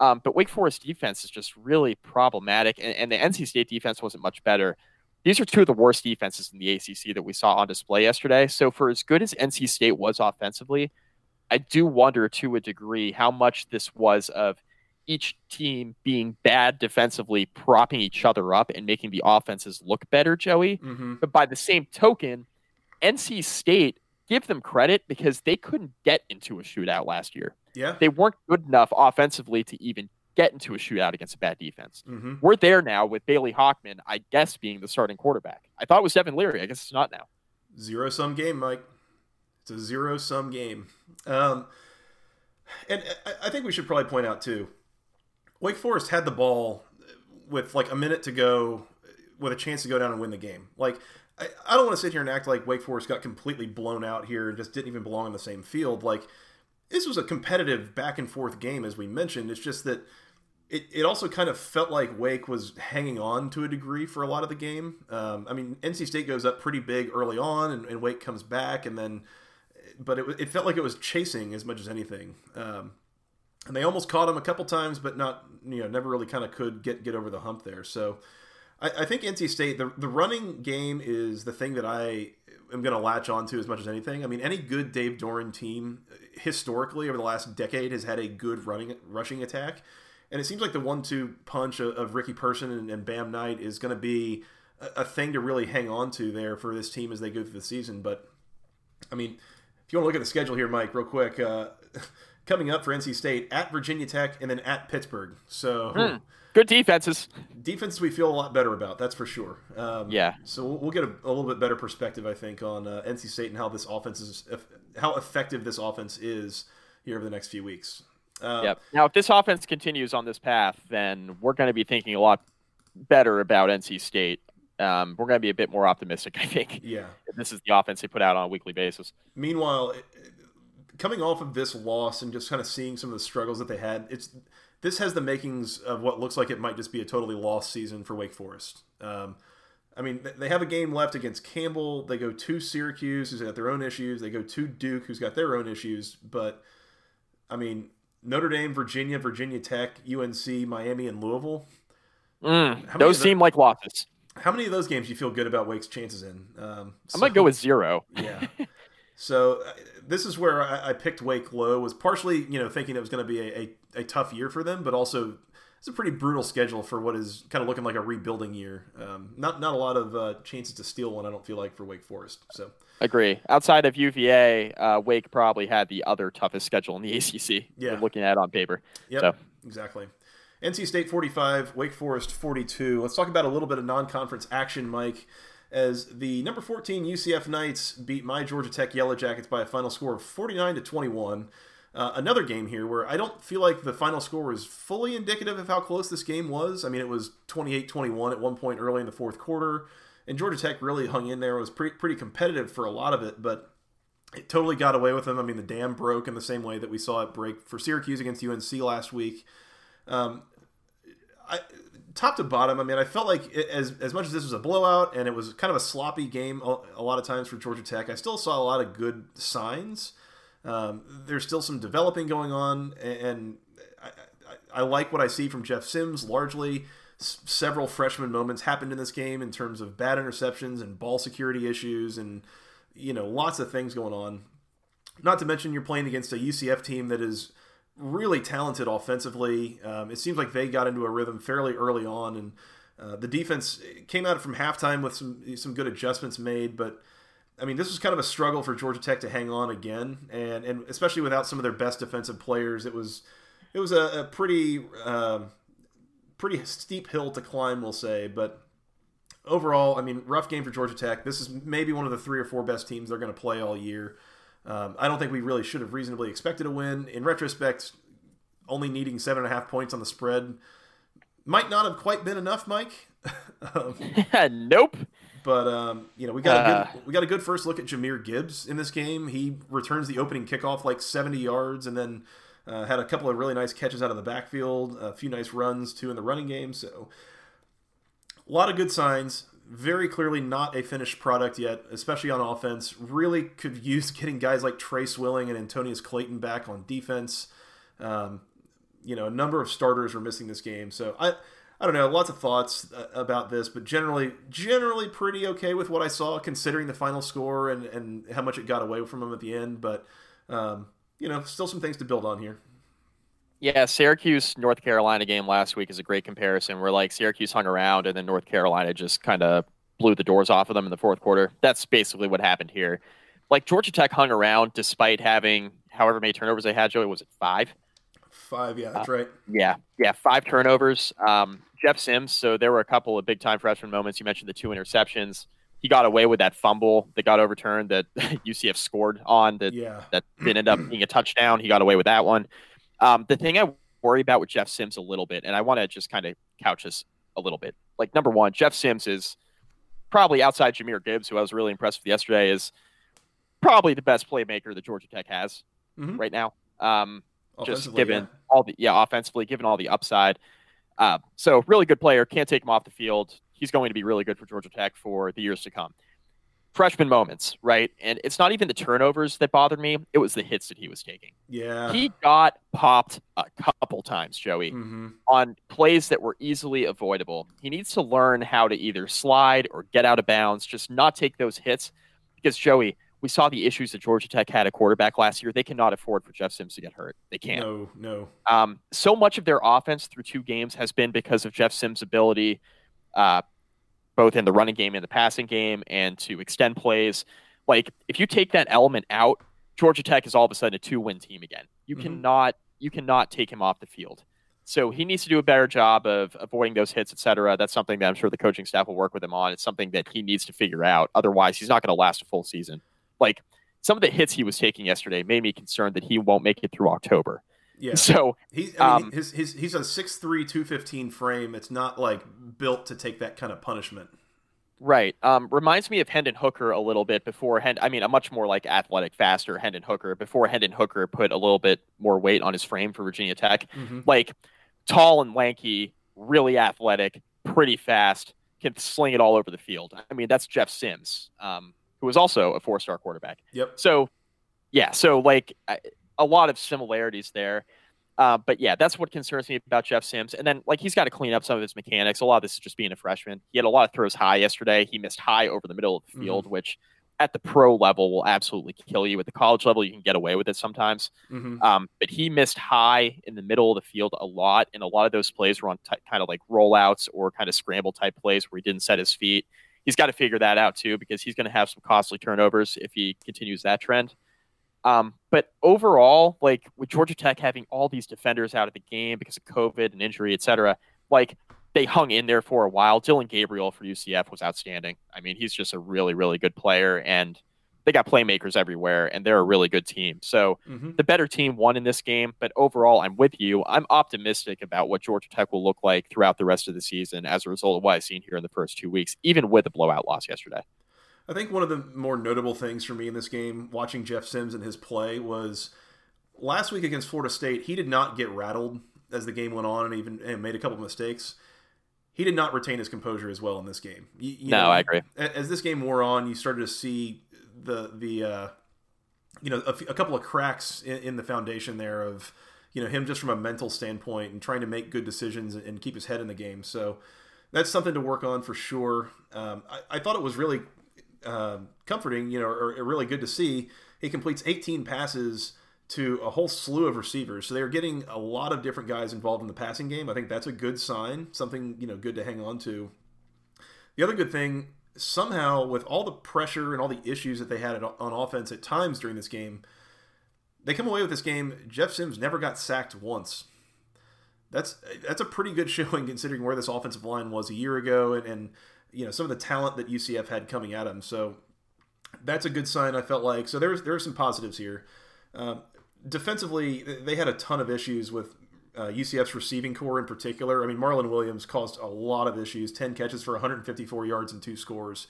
S2: Um, but Wake Forest defense is just really problematic, and, and the NC State defense wasn't much better these are two of the worst defenses in the ACC that we saw on display yesterday. So, for as good as NC State was offensively, I do wonder to a degree how much this was of each team being bad defensively, propping each other up and making the offenses look better, Joey.
S1: Mm-hmm.
S2: But by the same token, NC State, give them credit because they couldn't get into a shootout last year.
S1: Yeah.
S2: They weren't good enough offensively to even get into a shootout against a bad defense.
S1: Mm-hmm.
S2: We're there now with Bailey Hockman, I guess, being the starting quarterback. I thought it was Devin Leary. I guess it's not now.
S1: Zero sum game, Mike. It's a zero sum game. Um, and I, I think we should probably point out too. Wake Forest had the ball with like a minute to go, with a chance to go down and win the game. Like I, I don't want to sit here and act like Wake Forest got completely blown out here and just didn't even belong in the same field. Like this was a competitive back and forth game, as we mentioned. It's just that it, it also kind of felt like Wake was hanging on to a degree for a lot of the game. Um, I mean, NC State goes up pretty big early on, and, and Wake comes back, and then, but it, it felt like it was chasing as much as anything. Um, and they almost caught him a couple times, but not, you know, never really kind of could get get over the hump there. So, I, I think NC State, the the running game is the thing that I am going to latch onto as much as anything. I mean, any good Dave Doeren team historically over the last decade has had a good running rushing attack. And it seems like the one-two punch of, of Ricky Person and, and, Bam Knight is going to be a, a, thing to really hang on to there for this team as they go through the season. But I mean, if you want to look at the schedule here, Mike, real quick, uh, coming up for NC State at Virginia Tech and then at Pittsburgh. So
S2: mm, good defenses.
S1: Defenses we feel a lot better about. That's for sure. Um,
S2: yeah.
S1: So we'll, we'll get a, a, little bit better perspective, I think, on uh, NC State and how this offense is, how effective this offense is here over the next few weeks.
S2: Uh, yep. Now, if this offense continues on this path, then we're going to be thinking a lot better about NC State. Um, we're going to be a bit more optimistic, I think.
S1: Yeah.
S2: This is the offense they put out on a weekly basis.
S1: Meanwhile, coming off of this loss and just kind of seeing some of the struggles that they had, it's this has the makings of what looks like it might just be a totally lost season for Wake Forest. Um, I mean, they have a game left against Campbell. They go to Syracuse, who's got their own issues. They go to Duke, who's got their own issues. But I mean, Notre Dame, Virginia, Virginia Tech, UNC, Miami, and Louisville.
S2: Mm, those seem like losses.
S1: How many of those games do you feel good about Wake's chances in? Um,
S2: so, I'm gonna go with zero.
S1: yeah. So uh, this is where I, I, picked Wake low. Was partially you know thinking it was going to be a, a, a, tough year for them, but also it's a pretty brutal schedule for what is kind of looking like a rebuilding year. Um, not not a lot of uh, chances to steal one. I don't feel like for Wake Forest. So
S2: agree. Outside of UVA, uh, Wake probably had the other toughest schedule in the ACC.
S1: Yeah,
S2: looking at it on paper.
S1: Yeah,
S2: so.
S1: exactly. NC State 45, Wake Forest 42. Let's talk about a little bit of non-conference action, Mike. As the number 14 UCF Knights beat my Georgia Tech Yellow Jackets by a final score of 49 to 21. Uh, another game here where I don't feel like the final score was fully indicative of how close this game was. I mean, it was 28 21 at one point early in the fourth quarter, and Georgia Tech really hung in there. It was pretty, pretty competitive for a lot of it, but it totally got away with them. I mean, the dam broke in the same way that we saw it break for Syracuse against UNC last week. Um, I, top to bottom, I mean, I felt like it, as as much as this was a blowout and it was kind of a sloppy game a, a lot of times for Georgia Tech, I still saw a lot of good signs. Um, there's still some developing going on, and I, I, I, like what I see from Jeff Sims. Largely, S- several freshman moments happened in this game in terms of bad interceptions and ball security issues, and you know, lots of things going on. Not to mention, you're playing against a UCF team that is really talented offensively. Um, it seems like they got into a rhythm fairly early on, and uh, the defense came out from halftime with some some good adjustments made. But I mean, this was kind of a struggle for Georgia Tech to hang on again, and and especially without some of their best defensive players, it was it was a, a pretty uh, pretty steep hill to climb, we'll say. But overall, I mean, rough game for Georgia Tech. This is maybe one of the three or four best teams they're going to play all year. Um, I don't think we really should have reasonably expected a win. In retrospect, only needing seven and a half points on the spread might not have quite been enough, Mike.
S2: um, nope.
S1: But um, you know, we got uh, a good, we got a good first look at Jahmyr Gibbs in this game. He returns the opening kickoff like 70 yards, and then uh, had a couple of really nice catches out of the backfield, a few nice runs too in the running game. So a lot of good signs very clearly not a finished product yet, especially on offense. Really could use getting guys like Tre Swilling and Antonneous Clayton back on defense. Um, you know, a number of starters were missing this game, so I. I don't know, lots of thoughts uh, about this, but generally, generally pretty okay with what I saw, considering the final score and, and how much it got away from them at the end. But um, you know, still some things to build on here.
S2: Yeah, Syracuse North Carolina game last week is a great comparison where like Syracuse hung around and then North Carolina just kind of blew the doors off of them in the fourth quarter. That's basically what happened here. Like Georgia Tech hung around despite having however many turnovers they had, Joey, was it five?
S1: Five, yeah, that's uh, right.
S2: Yeah, yeah, five turnovers. Um, Jeff Sims, so there were a couple of big time freshman moments. You mentioned the two interceptions. He got away with that fumble that got overturned that UCF scored on that
S1: yeah.
S2: that didn't end up being a touchdown. He got away with that one. Um, the thing I worry about with Jeff Sims a little bit, and I want to just kind of couch this a little bit. Like number one, Jeff Sims is probably outside Jahmyr Gibbs, who I was really impressed with yesterday, is probably the best playmaker that Georgia Tech has mm-hmm. right now. Um, just given yeah. all the yeah offensively, given all the upside. Uh, so really good player. Can't take him off the field. He's going to be really good for Georgia Tech for the years to come freshman moments, right? And it's not even the turnovers that bothered me; it was the hits that he was taking.
S1: Yeah,
S2: he got popped a couple times, Joey,
S1: mm-hmm.
S2: on plays that were easily avoidable. He needs to learn how to either slide or get out of bounds, just not take those hits. Because Joey, we saw the issues that Georgia Tech had a quarterback last year. They cannot afford for Jeff Sims to get hurt. They can't.
S1: No, no.
S2: Um, so much of their offense through two games has been because of Jeff Sims' ability. Uh, both in the running game and the passing game and to extend plays. Like if you take that element out, Georgia Tech is all of a sudden a two-win team again. You mm-hmm. cannot you cannot take him off the field. So he needs to do a better job of avoiding those hits, et cetera. That's something that I'm sure the coaching staff will work with him on. It's something that he needs to figure out. Otherwise, he's not going to last a full season. Like some of the hits he was taking yesterday made me concerned that he won't make it through October.
S1: Yeah.
S2: So
S1: he's I mean, um, his, his he's a 6'3", 215 frame. It's not like built to take that kind of punishment.
S2: Right. Um, reminds me of Hendon Hooker a little bit before Hend- I mean, a much more like athletic, faster Hendon Hooker before Hendon Hooker put a little bit more weight on his frame for Virginia Tech.
S1: Mm-hmm.
S2: Like tall and lanky, really athletic, pretty fast, can sling it all over the field. I mean, that's Jeff Sims, um, who was also a four-star quarterback.
S1: Yep.
S2: So, yeah. So like a lot of similarities there. Uh, but yeah, that's what concerns me about Jeff Sims. And then, like, he's got to clean up some of his mechanics. A lot of this is just being a freshman. He had a lot of throws high yesterday. He missed high over the middle of the field, mm-hmm. which at the pro level will absolutely kill you. At the college level, you can get away with it sometimes.
S1: Mm-hmm.
S2: Um, but he missed high in the middle of the field a lot. And a lot of those plays were on t- kind of like rollouts or kind of scramble type plays where he didn't set his feet. He's got to figure that out too because he's going to have some costly turnovers if he continues that trend. Um, but overall, like with Georgia Tech having all these defenders out of the game because of COVID and injury, et cetera, like they hung in there for a while. Dillon Gabriel for UCF was outstanding. I mean, he's just a really, really good player, and they got playmakers everywhere, and they're a really good team. So
S1: mm-hmm.
S2: the better team won in this game, but overall, I'm with you. I'm optimistic about what Georgia Tech will look like throughout the rest of the season as a result of what I've seen here in the first two weeks, even with a blowout loss yesterday.
S1: I think one of the more notable things for me in this game, watching Jeff Sims and his play, was last week against Florida State. He did not get rattled as the game went on, and even and made a couple mistakes. He did not retain his composure as well in this game. You, you
S2: no,
S1: know,
S2: I agree.
S1: As this game wore on, you started to see the the uh, you know a, a, couple of cracks in, in, the foundation there of you know him just from a mental standpoint and trying to make good decisions and keep his head in the game. So that's something to work on for sure. Um, I, I, thought it was really uh, comforting, you know, or, or, really good to see. He completes 18 passes to a whole slew of receivers. So they're getting a lot of different guys involved in the passing game. I think that's a good sign, something, you know, good to hang on to. The other good thing, somehow, with all the pressure and all the issues that they had on offense at times during this game, they come away with this game. Jeff Sims never got sacked once. That's that's a pretty good showing considering where this offensive line was a year ago and, and you know some of the talent that UCF had coming at them. So that's a good sign. I felt like so there's there are some positives here. Um, defensively, they had a ton of issues with uh, UCF's receiving corps in particular. I mean, Marlon Williams caused a lot of issues. Ten catches for 154 yards and two scores.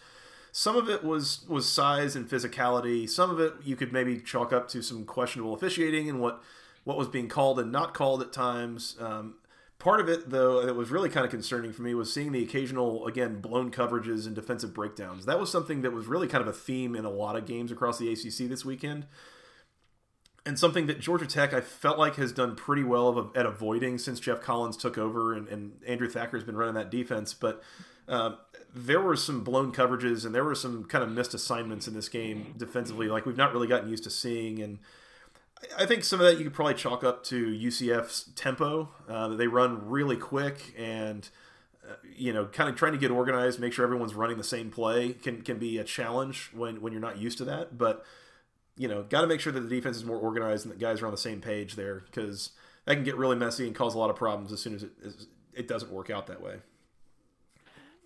S1: Some of it was was size and physicality. Some of it you could maybe chalk up to some questionable officiating and what what was being called and not called at times. Um, Part of it, though, that was really kind of concerning for me was seeing the occasional, again, blown coverages and defensive breakdowns. That was something that was really kind of a theme in a lot of games across the ACC this weekend. And something that Georgia Tech, I felt like, has done pretty well of, at avoiding since Geoff Collins took over and, and Andrew Thacker has been running that defense. But uh, there were some blown coverages and there were some kind of missed assignments in this game defensively, like we've not really gotten used to seeing. And I think some of that you could probably chalk up to UCF's tempo. Uh, they run really quick and uh, you know, kind of trying to get organized, make sure everyone's running the same play can can be a challenge when when you're not used to that. But you know, got to make sure that the defense is more organized and that guys are on the same page there because that can get really messy and cause a lot of problems as soon as it, as it doesn't work out that way.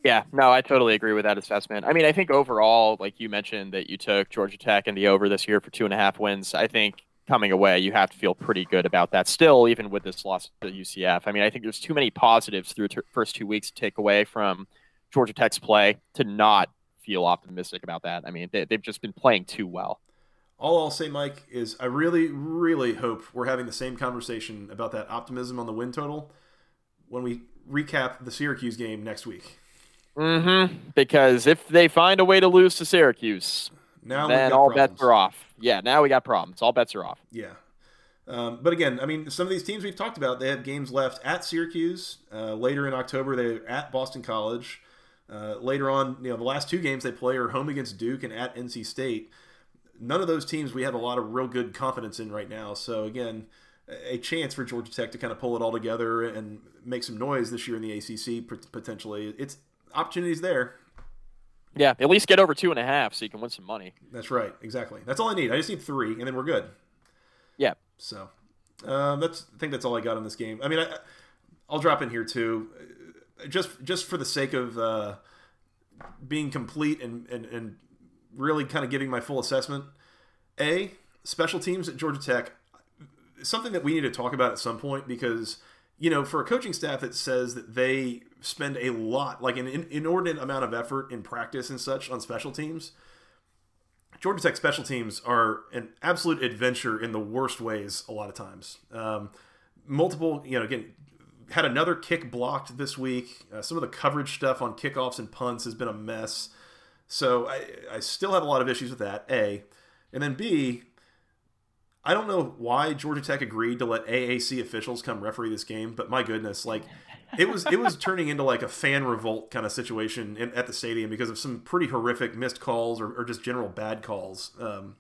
S2: Yeah, no, I totally agree with that assessment. I mean, I think overall, like you mentioned, that you took Georgia Tech and the over this year for two and a half wins. I think coming away, you have to feel pretty good about that still, even with this loss to UCF. I mean, I think there's too many positives through the first two weeks to take away from Georgia Tech's play to not feel optimistic about that. I mean, they, they've just been playing too well.
S1: All I'll say, Mike, is I really, really hope we're having the same conversation about that optimism on the win total when we recap the Syracuse game next week.
S2: Mm-hmm. Because if they find a way to lose to Syracuse, now then all problems. bets are off. Yeah, now we got problems. All bets are off.
S1: Yeah. Um, but again, I mean, some of these teams we've talked about, they have games left at Syracuse. Uh, later in October, they're at Boston College. Uh, later on, you know, the last two games they play are home against Duke and at NC State. None of those teams we have a lot of real good confidence in right now. So again, a chance for Georgia Tech to kind of pull it all together and make some noise this year in the ACC potentially. It's opportunities there.
S2: Yeah, at least get over two and a half so you can win some money.
S1: That's right. Exactly. That's all I need. I just need three, and then we're good.
S2: Yeah.
S1: So, um, that's I think that's all I got on this game. I mean, I, will drop in here too, just just for the sake of uh, being complete and, and and really kind of giving my full assessment. A special teams at Georgia Tech, something that we need to talk about at some point because you know, for a coaching staff that says that they spend a lot, like an inordinate amount of effort in practice and such on special teams, Georgia Tech special teams are an absolute adventure in the worst ways a lot of times. Um, multiple, you know, again, had another kick blocked this week. Uh, some of the coverage stuff on kickoffs and punts has been a mess. So I, I still have a lot of issues with that, A. And then B, I don't know why Georgia Tech agreed to let AAC officials come referee this game, but my goodness, like it was it was turning into like a fan revolt kind of situation in, at the stadium because of some pretty horrific missed calls or, or just general bad calls. Um,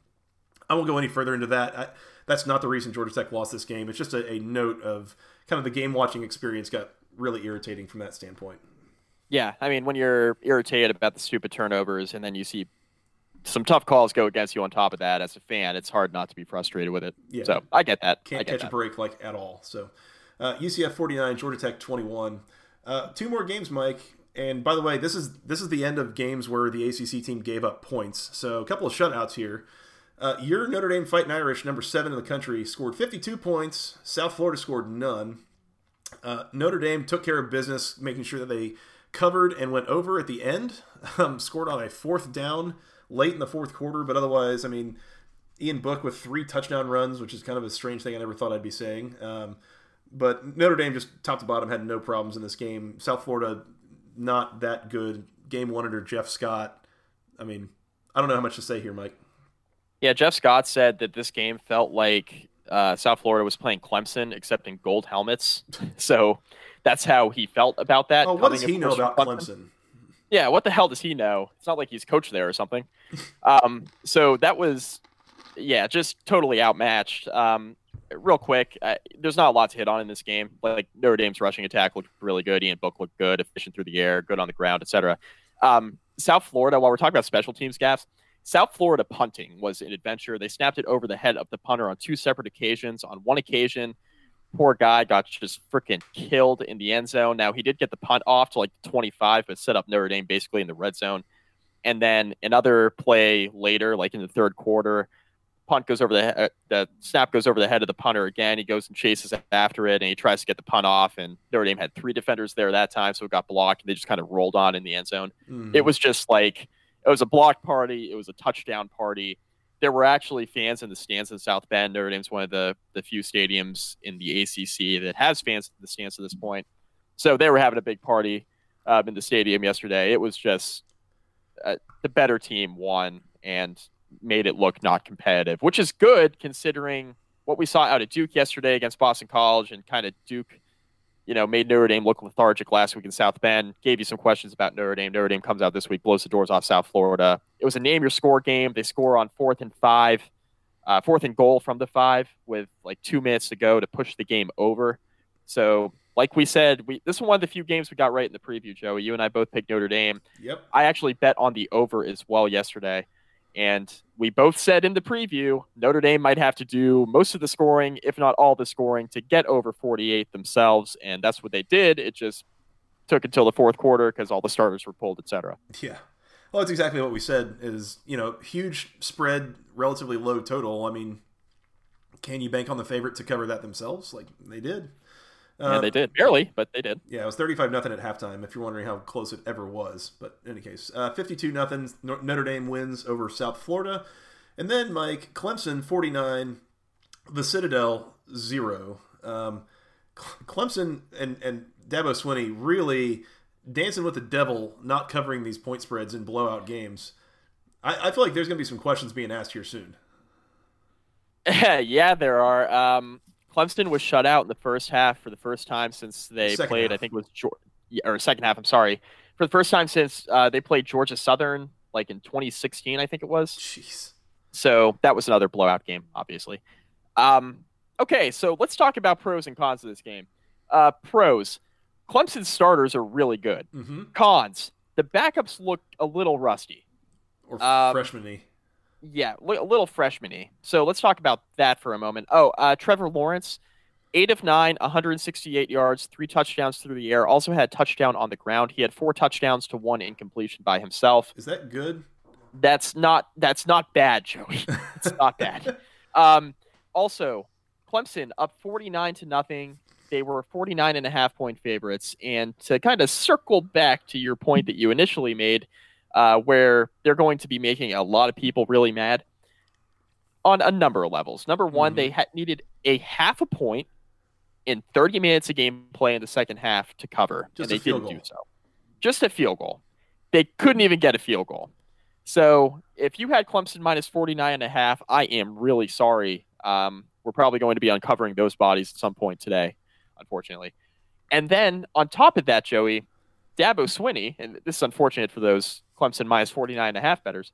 S1: I won't go any further into that. I, that's not the reason Georgia Tech lost this game. It's just a, a note of kind of the game watching experience got really irritating from that standpoint.
S2: Yeah, I mean, when you're irritated about the stupid turnovers and then you see some tough calls go against you on top of that as a fan it's hard not to be frustrated with it. Yeah. so i get that.
S1: Can't
S2: get
S1: catch that. a break like at all. So uh, ucf 49 georgia tech 21 uh, two more games mike. And by the way this is this is the end of games where the acc team gave up points. So a couple of shutouts here. Uh, your notre dame fighting irish number seven in the country scored 52 points. South florida scored none. Uh, notre dame took care of business making sure that they covered and went over at the end um, scored on a fourth down late in the fourth quarter, but otherwise, I mean, Ian Book with three touchdown runs, which is kind of a strange thing I never thought I'd be saying. Um, but Notre Dame just top to bottom had no problems in this game. South Florida not that good. Game one under Jeff Scott. I mean, I don't know how much to say here, Mike.
S2: Yeah, Jeff Scott said that this game felt like uh, South Florida was playing Clemson, except in gold helmets. so that's how he felt about that.
S1: Oh, what does he know about Clemson? Clemson?
S2: Yeah, what the hell does he know? It's not like he's coached there or something. um, so that was, yeah, just totally outmatched. Um, real quick, uh, there's not a lot to hit on in this game. Like Notre Dame's rushing attack looked really good. Ian Book looked good, efficient through the air, good on the ground, etc. Um, South Florida, while we're talking about special teams gaps, South Florida punting was an adventure. They snapped it over the head of the punter on two separate occasions. On one occasion, poor guy got just freaking killed in the end zone. Now he did get the punt off to like 25, but set up Notre Dame basically in the red zone. And then another play later, like in the third quarter, punt goes over the uh, the snap goes over the head of the punter again. He goes and chases after it, and he tries to get the punt off. And Notre Dame had three defenders there that time, so it got blocked. And they just kind of rolled on in the end zone. Mm-hmm. It was just like it was a block party. It was a touchdown party there were actually fans in the stands in South Bend. Notre Dame's one of the the few stadiums in the ACC that has fans in the stands at this point. So they were having a big party um, in the stadium yesterday. It was just uh, the better team won and made it look not competitive, which is good considering what we saw out of Duke yesterday against Boston College and kind of Duke you know, made Notre Dame look lethargic last week in South Bend. Gave you some questions about Notre Dame. Notre Dame comes out this week, blows the doors off South Florida. It was a name your score game. They score on fourth and five. uh, fourth and goal from the five with like two minutes to go to push the game over. So, like we said, we this is one of the few games we got right in the preview, Joey. You and I both picked Notre Dame.
S1: Yep.
S2: I actually bet on the over as well yesterday. And we both said in the preview Notre Dame might have to do most of the scoring, if not all the scoring, to get over 48 themselves. And that's what they did. It just took until the fourth quarter because all the starters were pulled, etc.
S1: Yeah. Well, that's exactly what we said. Is you know huge spread, relatively low total. I mean, can you bank on the favorite to cover that themselves? Like they did.
S2: Yeah, they did barely, but they did.
S1: Yeah, it was thirty-five nothing at halftime. If you're wondering how close it ever was, but in any case, uh, fifty-two nothing. Notre Dame wins over South Florida, and then Mike Clemson forty-nine, the Citadel zero. Um, Clemson and and Dabo Swinney really dancing with the devil, not covering these point spreads in blowout games. I, I feel like there's going to be some questions being asked here soon.
S2: yeah, there are. Um, Clemson was shut out in the first half for the first time since they
S1: Second
S2: played.
S1: half.
S2: I think it was or second half. I'm sorry, for the first time since uh, they played Georgia Southern, like in 2016, I think it was.
S1: Jeez.
S2: So that was another blowout game, obviously. Um, okay, so let's talk about pros and cons of this game. Uh, pros: Clemson's starters are really good.
S1: Mm-hmm.
S2: Cons: the backups look a little rusty.
S1: Or
S2: Um,
S1: freshman-y.
S2: Yeah, a little freshman-y. So let's talk about that for a moment. Oh, uh, Trevor Lawrence, eight of nine, 168 yards, three touchdowns through the air. Also had touchdown on the ground. He had four touchdowns to one incompletion by himself.
S1: Is that good?
S2: That's not that's not bad, Joey. it's not bad. Um, also, Clemson up 49 to nothing. They were 49 and a half point favorites. And to kind of circle back to your point that you initially made, uh, where they're going to be making a lot of people really mad on a number of levels. Number one,
S1: Mhm.
S2: they ha- needed a half a point in 30 minutes of gameplay in the second half to cover,
S1: Just
S2: and they didn't
S1: goal.
S2: do so. Just a field goal. They couldn't even get a field goal. So if you had Clemson minus 49 and a half, I am really sorry. Um, we're probably going to be uncovering those bodies at some point today, unfortunately. And then on top of that, Joey, Dabo Swinney, and this is unfortunate for those Clemson minus 49 and a half betters.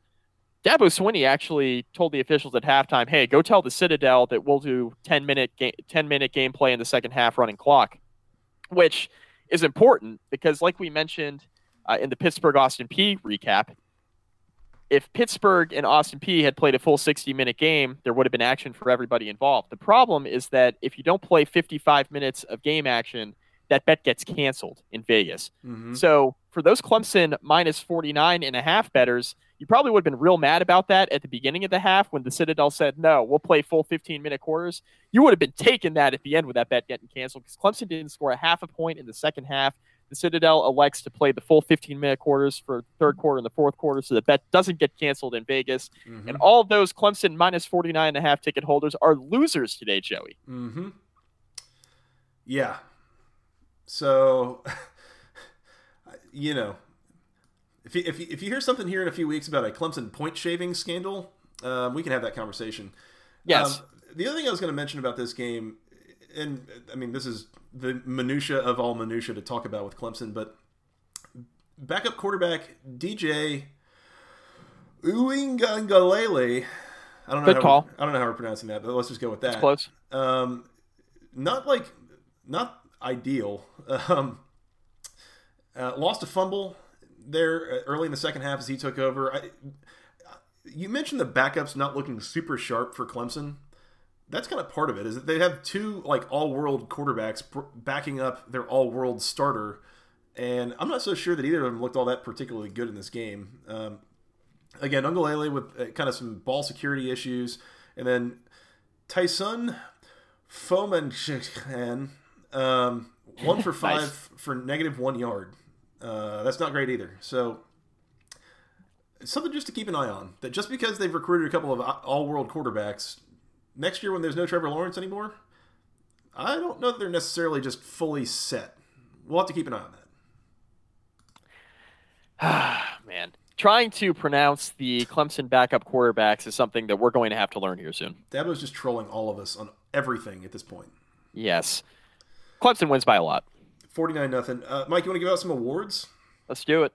S2: Dabo Swinney actually told the officials at halftime, "Hey, go tell the Citadel that we'll do 10 minute ga- 10 minute gameplay in the second half running clock," which is important because, like we mentioned uh, in the Pittsburgh Austin Peay recap, if Pittsburgh and Austin Peay had played a full 60 minute game, there would have been action for everybody involved. The problem is that if you don't play 55 minutes of game action, that bet gets canceled in Vegas.
S1: Mm-hmm.
S2: So for those Clemson minus 49 and a half betters, you probably would have been real mad about that at the beginning of the half when the Citadel said, no, we'll play full 15 minute quarters. You would have been taking that at the end with that bet getting canceled because Clemson didn't score a half a point in the second half. The Citadel elects to play the full 15 minute quarters for third quarter and the fourth quarter so the bet doesn't get canceled in Vegas.
S1: Mm-hmm.
S2: And all those Clemson minus 49 and a half ticket holders are losers today, Joey.
S1: Mm-hmm. Yeah. So, you know, if you, if you, if you hear something here in a few weeks about a Clemson point shaving scandal, um, we can have that conversation.
S2: Yes.
S1: Um, the other thing I was going to mention about this game, and I mean, this is the minutia of all minutia to talk about with Clemson, but backup quarterback DJ Uiagalelei. I don't know.
S2: Good
S1: how
S2: call.
S1: I don't know how we're pronouncing that, but let's just go with that.
S2: Close.
S1: Um, not like not ideal. Um, uh, lost a fumble there uh, early in the second half as he took over. I, you mentioned the backups not looking super sharp for Clemson. That's kind of part of it. Is that they have two like all-world quarterbacks pr- backing up their all-world starter, and I'm not so sure that either of them looked all that particularly good in this game. Um, again, Ungalele with uh, kind of some ball security issues, and then Tyson Foman um, one for five
S2: Nice.
S1: for negative one yard. Uh, that's not great either. So something just to keep an eye on. That just because they've recruited a couple of all-world quarterbacks, next year when there's no Trevor Lawrence anymore, I don't know that they're necessarily just fully set. We'll have to keep an eye on that.
S2: Man, trying to pronounce the Clemson backup quarterbacks is something that we're going to have to learn here soon.
S1: Dabo's just trolling all of us on everything at this point.
S2: Yes. Clemson wins by a lot.
S1: 49 nothing. Uh, Mike, you want to give out some awards?
S2: Let's do it.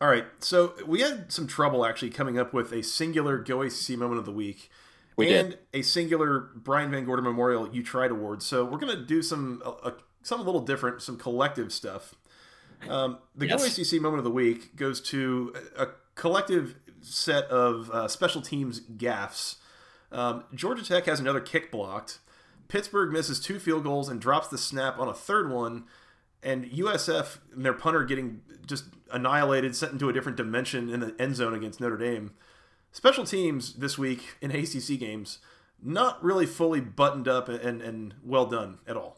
S1: All right. So we had some trouble actually coming up with a singular Go ACC moment of the week.
S2: We
S1: and
S2: did.
S1: a singular Brian VanGorder Memorial You Tried Award. So we're gonna do some a, a, something a little different, some collective stuff. Um, the
S2: Yes.
S1: Go ACC moment of the week goes to a, a collective set of uh, special teams gaffes. Um, Georgia Tech has another kick blocked. Pittsburgh misses two field goals and drops the snap on a third one. And USF and their punter getting just annihilated, sent into a different dimension in the end zone against Notre Dame. Special teams this week in ACC games, not really fully buttoned up and, and well done at all.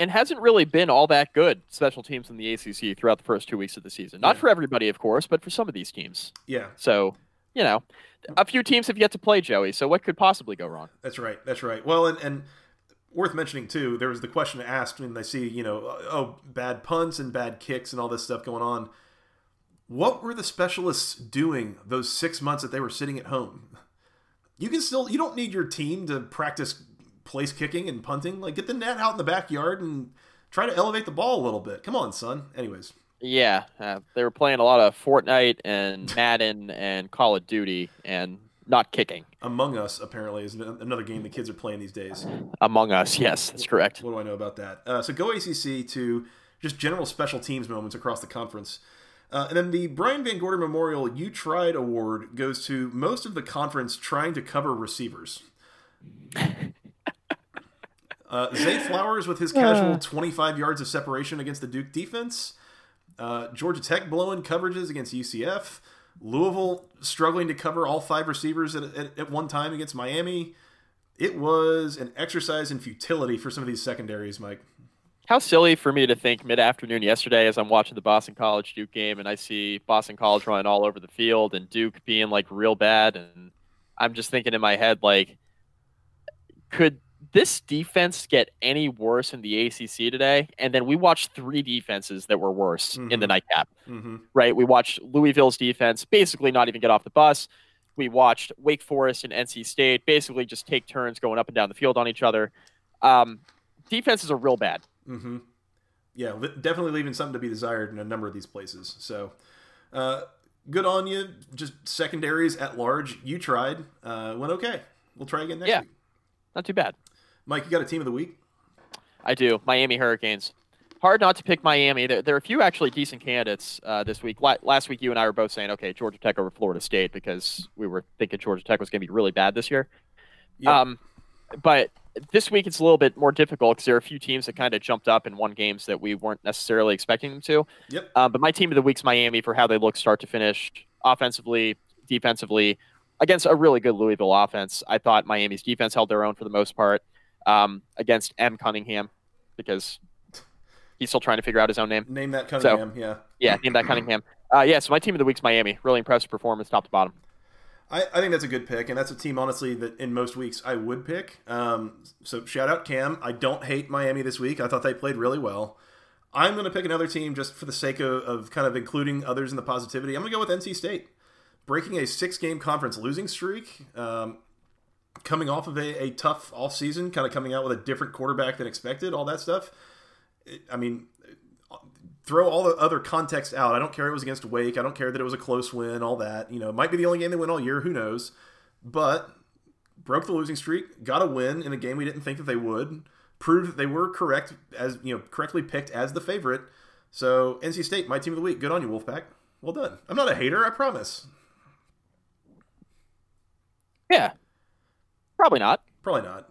S2: and hasn't really been all that good special teams in the ACC throughout the first two weeks of the season. Not
S1: Yeah.
S2: for everybody, of course, but for some of these teams.
S1: Yeah,
S2: So, you know, a few teams have yet to play Joey. So what could possibly go wrong?
S1: That's right. That's right. Well, and, and worth mentioning too, there was the question asked when they see, you know, oh, bad punts and bad kicks and all this stuff going on. What were the specialists doing those six months that they were sitting at home? You can still, you don't need your team to practice place kicking and punting. Like, get the net out in the backyard and try to elevate the ball a little bit. Come on, son. Anyways,
S2: Yeah, uh, they were playing a lot of Fortnite and Madden and Call of Duty and not kicking.
S1: Among Us apparently is another game the kids are playing these days.
S2: Among Us, yes, that's correct.
S1: What do I know about that? Uh, so go ACC to just general special teams moments across the conference. Uh, and then the Brian VanGorder Memorial You Tried Award goes to most of the conference trying to cover receivers. Uh, Zay Flowers with his casual 25 yards of separation against the Duke defense. Uh, Georgia Tech blowing coverages against UCF. Louisville struggling to cover all five receivers at, at, at one time against Miami. It was an exercise in futility for some of these secondaries, Mike.
S2: How silly for me to think mid afternoon yesterday as I'm watching the Boston College Duke game and I see Boston College running all over the field and Duke being like real bad. And I'm just thinking in my head, like, could this defense get any worse in the ACC today? And then we watched three defenses that were worse in the
S1: Mhm.
S2: nightcap,
S1: Mm-hmm.
S2: right? We watched Louisville's defense basically not even get off the bus. We watched Wake Forest and NC State basically just take turns going up and down the field on each other. Um, defenses are real bad.
S1: Mm-hmm. Yeah, definitely leaving something to be desired in a number of these places. So, uh, good on you. Just secondaries at large. You tried. Uh, went okay. We'll try again next
S2: Yeah.
S1: week.
S2: Not too bad.
S1: Mike, you got a team of the week?
S2: I do. Miami Hurricanes. Hard not to pick Miami. There, there are a few actually decent candidates uh, this week. La- last week, you and I were both saying, okay, Georgia Tech over Florida State because we were thinking Georgia Tech was going to be really bad this year.
S1: Yeah.
S2: Um, but this week it's a little bit more difficult because there are a few teams that kind of jumped up and won games that we weren't necessarily expecting them to.
S1: Yep.
S2: Um, but my team of the week's Miami for how they look start to finish, offensively, defensively, against a really good Louisville offense. I thought Miami's defense held their own for the most part um, against M. Cunningham because he's still trying to figure out his own name.
S1: Name that Cunningham. yeah.
S2: Yeah, name that Cunningham. Uh, yeah, so my team of the week's Miami. Really impressive performance, top to bottom.
S1: I, I think that's a good pick, and that's a team, honestly, that in most weeks I would pick. Um, so shout out Cam. I don't hate Miami this week. I thought they played really well. I'm going to pick another team just for the sake of, of kind of including others in the positivity. I'm going to go with NC State. Breaking a six game conference losing streak, um, coming off of a, a tough off season, kind of coming out with a different quarterback than expected, all that stuff. It- I mean, throw all the other context out. I don't care it was against Wake. I don't care that it was a close win, all that. You know, it might be the only game they win all year. Who knows? But broke the losing streak, got a win in a game we didn't think that they would. Proved that they were correct as you know, correctly picked as the favorite. So NC State, my team of the week. Good on you, Wolfpack. Well done. I'm not a hater, I promise.
S2: Yeah, probably not.
S1: Probably not.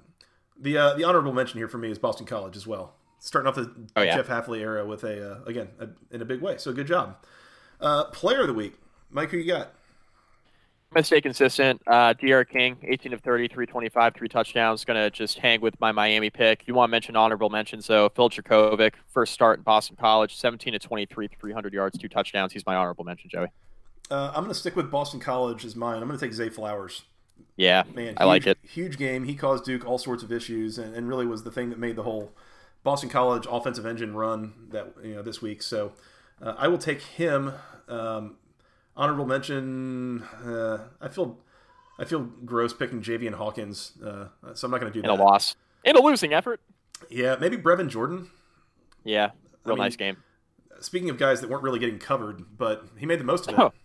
S1: The uh, the honorable mention here for me is Boston College as well. Starting off the
S2: Oh, yeah.
S1: Jeff Hafley era with a uh, again a, in a big way. So good job. Uh, player of the week, Mike. Who you got?
S2: I'm stay consistent. Uh, D'Eriq King, 18 of 30, 325, three touchdowns. Gonna just hang with my Miami pick. You want to mention honorable mentions? So Phil Jurkovec, first start in Boston College, 17 to 23, 300 yards, two touchdowns. He's my honorable mention, Joey.
S1: Uh, I'm going to stick with Boston College as mine. I'm going to take Zay Flowers.
S2: Yeah,
S1: Man,
S2: I like it.
S1: Huge game. He caused Duke all sorts of issues, and, and really was the thing that made the whole Boston College offensive engine run that you know this week. So uh, I will take him. Um, honorable mention. Uh, I feel I feel gross picking Javian Hawkins, uh, so I'm not going to do that.
S2: In a loss, in a losing effort.
S1: Yeah, maybe Brevin Jordan.
S2: Yeah, real
S1: mean-
S2: nice game.
S1: Speaking of guys that weren't really getting covered, but he made the most of it.
S2: Oh.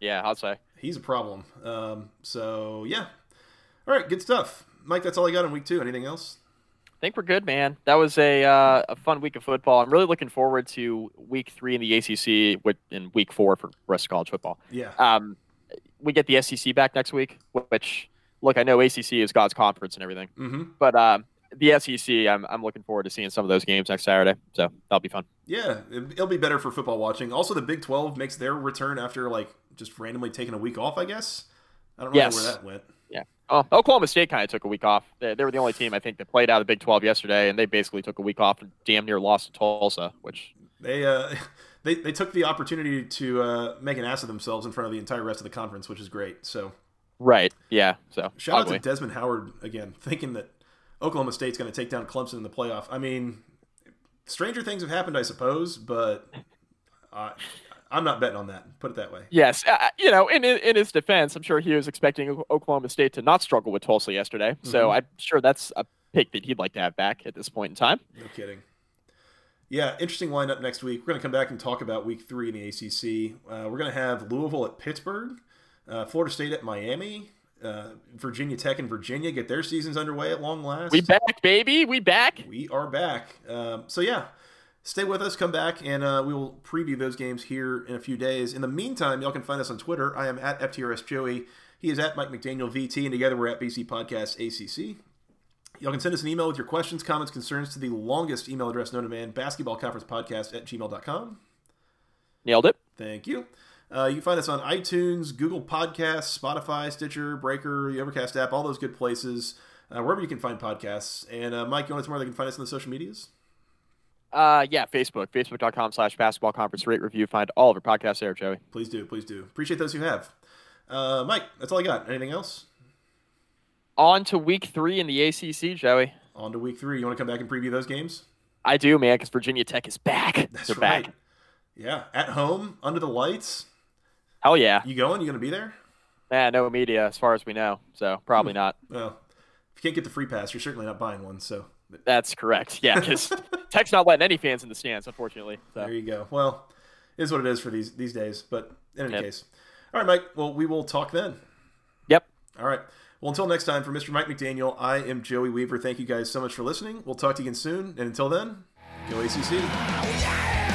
S2: Yeah, I'll say.
S1: He's a problem. Um, so yeah. All right, good stuff, Mike. That's all I got on week two. Anything else?
S2: I think we're good, man. That was a uh, a fun week of football. I'm really looking forward to week three in the ACC, with in week four for rest of college football.
S1: Yeah.
S2: Um, we get the SEC back next week, which look, I know ACC is God's conference and everything,
S1: Mm-hmm.
S2: but um, the SEC, I'm I'm looking forward to seeing some of those games next Saturday. So that'll be fun.
S1: Yeah, it- it'll be better for football watching. Also, the Big Twelve makes their return after like just randomly taking a week off. I guess. I don't know
S2: Yes.
S1: where that went.
S2: Yeah. Oh, Oklahoma State kind of took a week off. They, they were the only team I think that played out of the Big 12 yesterday, and they basically took a week off and damn near lost to Tulsa, which
S1: They uh, they they took the opportunity to uh, make an ass of themselves in front of the entire rest of the conference, which is great. So
S2: right, yeah. So
S1: shout
S2: ugly.
S1: out to Desmond Howard again, thinking that Oklahoma State's going to take down Clemson in the playoff. I mean, stranger things have happened, I suppose, but I I'm not betting on that. Put it that way.
S2: Yes, uh, you know, in in his defense, I'm sure he was expecting Oklahoma State to not struggle with Tulsa yesterday. So
S1: Mhm.
S2: I'm sure that's a pick that he'd like to have back at this point in time.
S1: No kidding. Yeah, interesting lineup next week. We're going to come back and talk about week three in the ACC. Uh, we're going to have Louisville at Pittsburgh, uh, Florida State at Miami, uh, Virginia Tech and Virginia get their seasons underway at long last.
S2: We back, baby. We back.
S1: We are back. Um, so, yeah, stay with us, come back, and uh, we will preview those games here in a few days. In the meantime, y'all can find us on Twitter. I am at FTRS Joey. He is at Mike McDaniel VT, and together we're at BC Podcast ACC. Y'all can send us an email with your questions, comments, concerns to the longest email address known to man, basketballconferencepodcast at gmail.com.
S2: Nailed it.
S1: Thank you. Uh, you can find us on iTunes, Google Podcasts, Spotify, Stitcher, Breaker, the Overcast app, all those good places, uh, wherever you can find podcasts. And uh, Mike, you want to tell where they can find us on the social medias?
S2: Uh, yeah, Facebook, facebook.com slash basketball conference rate review. Find all of our podcasts there, Joey.
S1: Please do, please do. Appreciate those who have. Uh, Mike, that's all I got. Anything else?
S2: On to week three in the ACC, Joey.
S1: On to week three. You want to come back and preview those games?
S2: I do, man, because Virginia Tech is back.
S1: That's
S2: They're
S1: right.
S2: back.
S1: Yeah, at home, under the lights.
S2: Hell yeah.
S1: You going? You going to be there?
S2: Nah, no media as far as we know. So probably hmm. not.
S1: Well, if you can't get the free pass, you're certainly not buying one. So
S2: That's correct. Yeah, because Tech's not letting any fans in the stands, unfortunately. So
S1: there you go. Well, it is what it is for these these days. But in any
S2: Yep.
S1: case, all right, Mike. Well, we will talk then.
S2: Yep.
S1: All right. Well, until next time, for Mr. Mike McDaniel, I am Joey Weaver. Thank you guys so much for listening. We'll talk to you again soon. And until then, go ACC.
S3: Oh, yeah!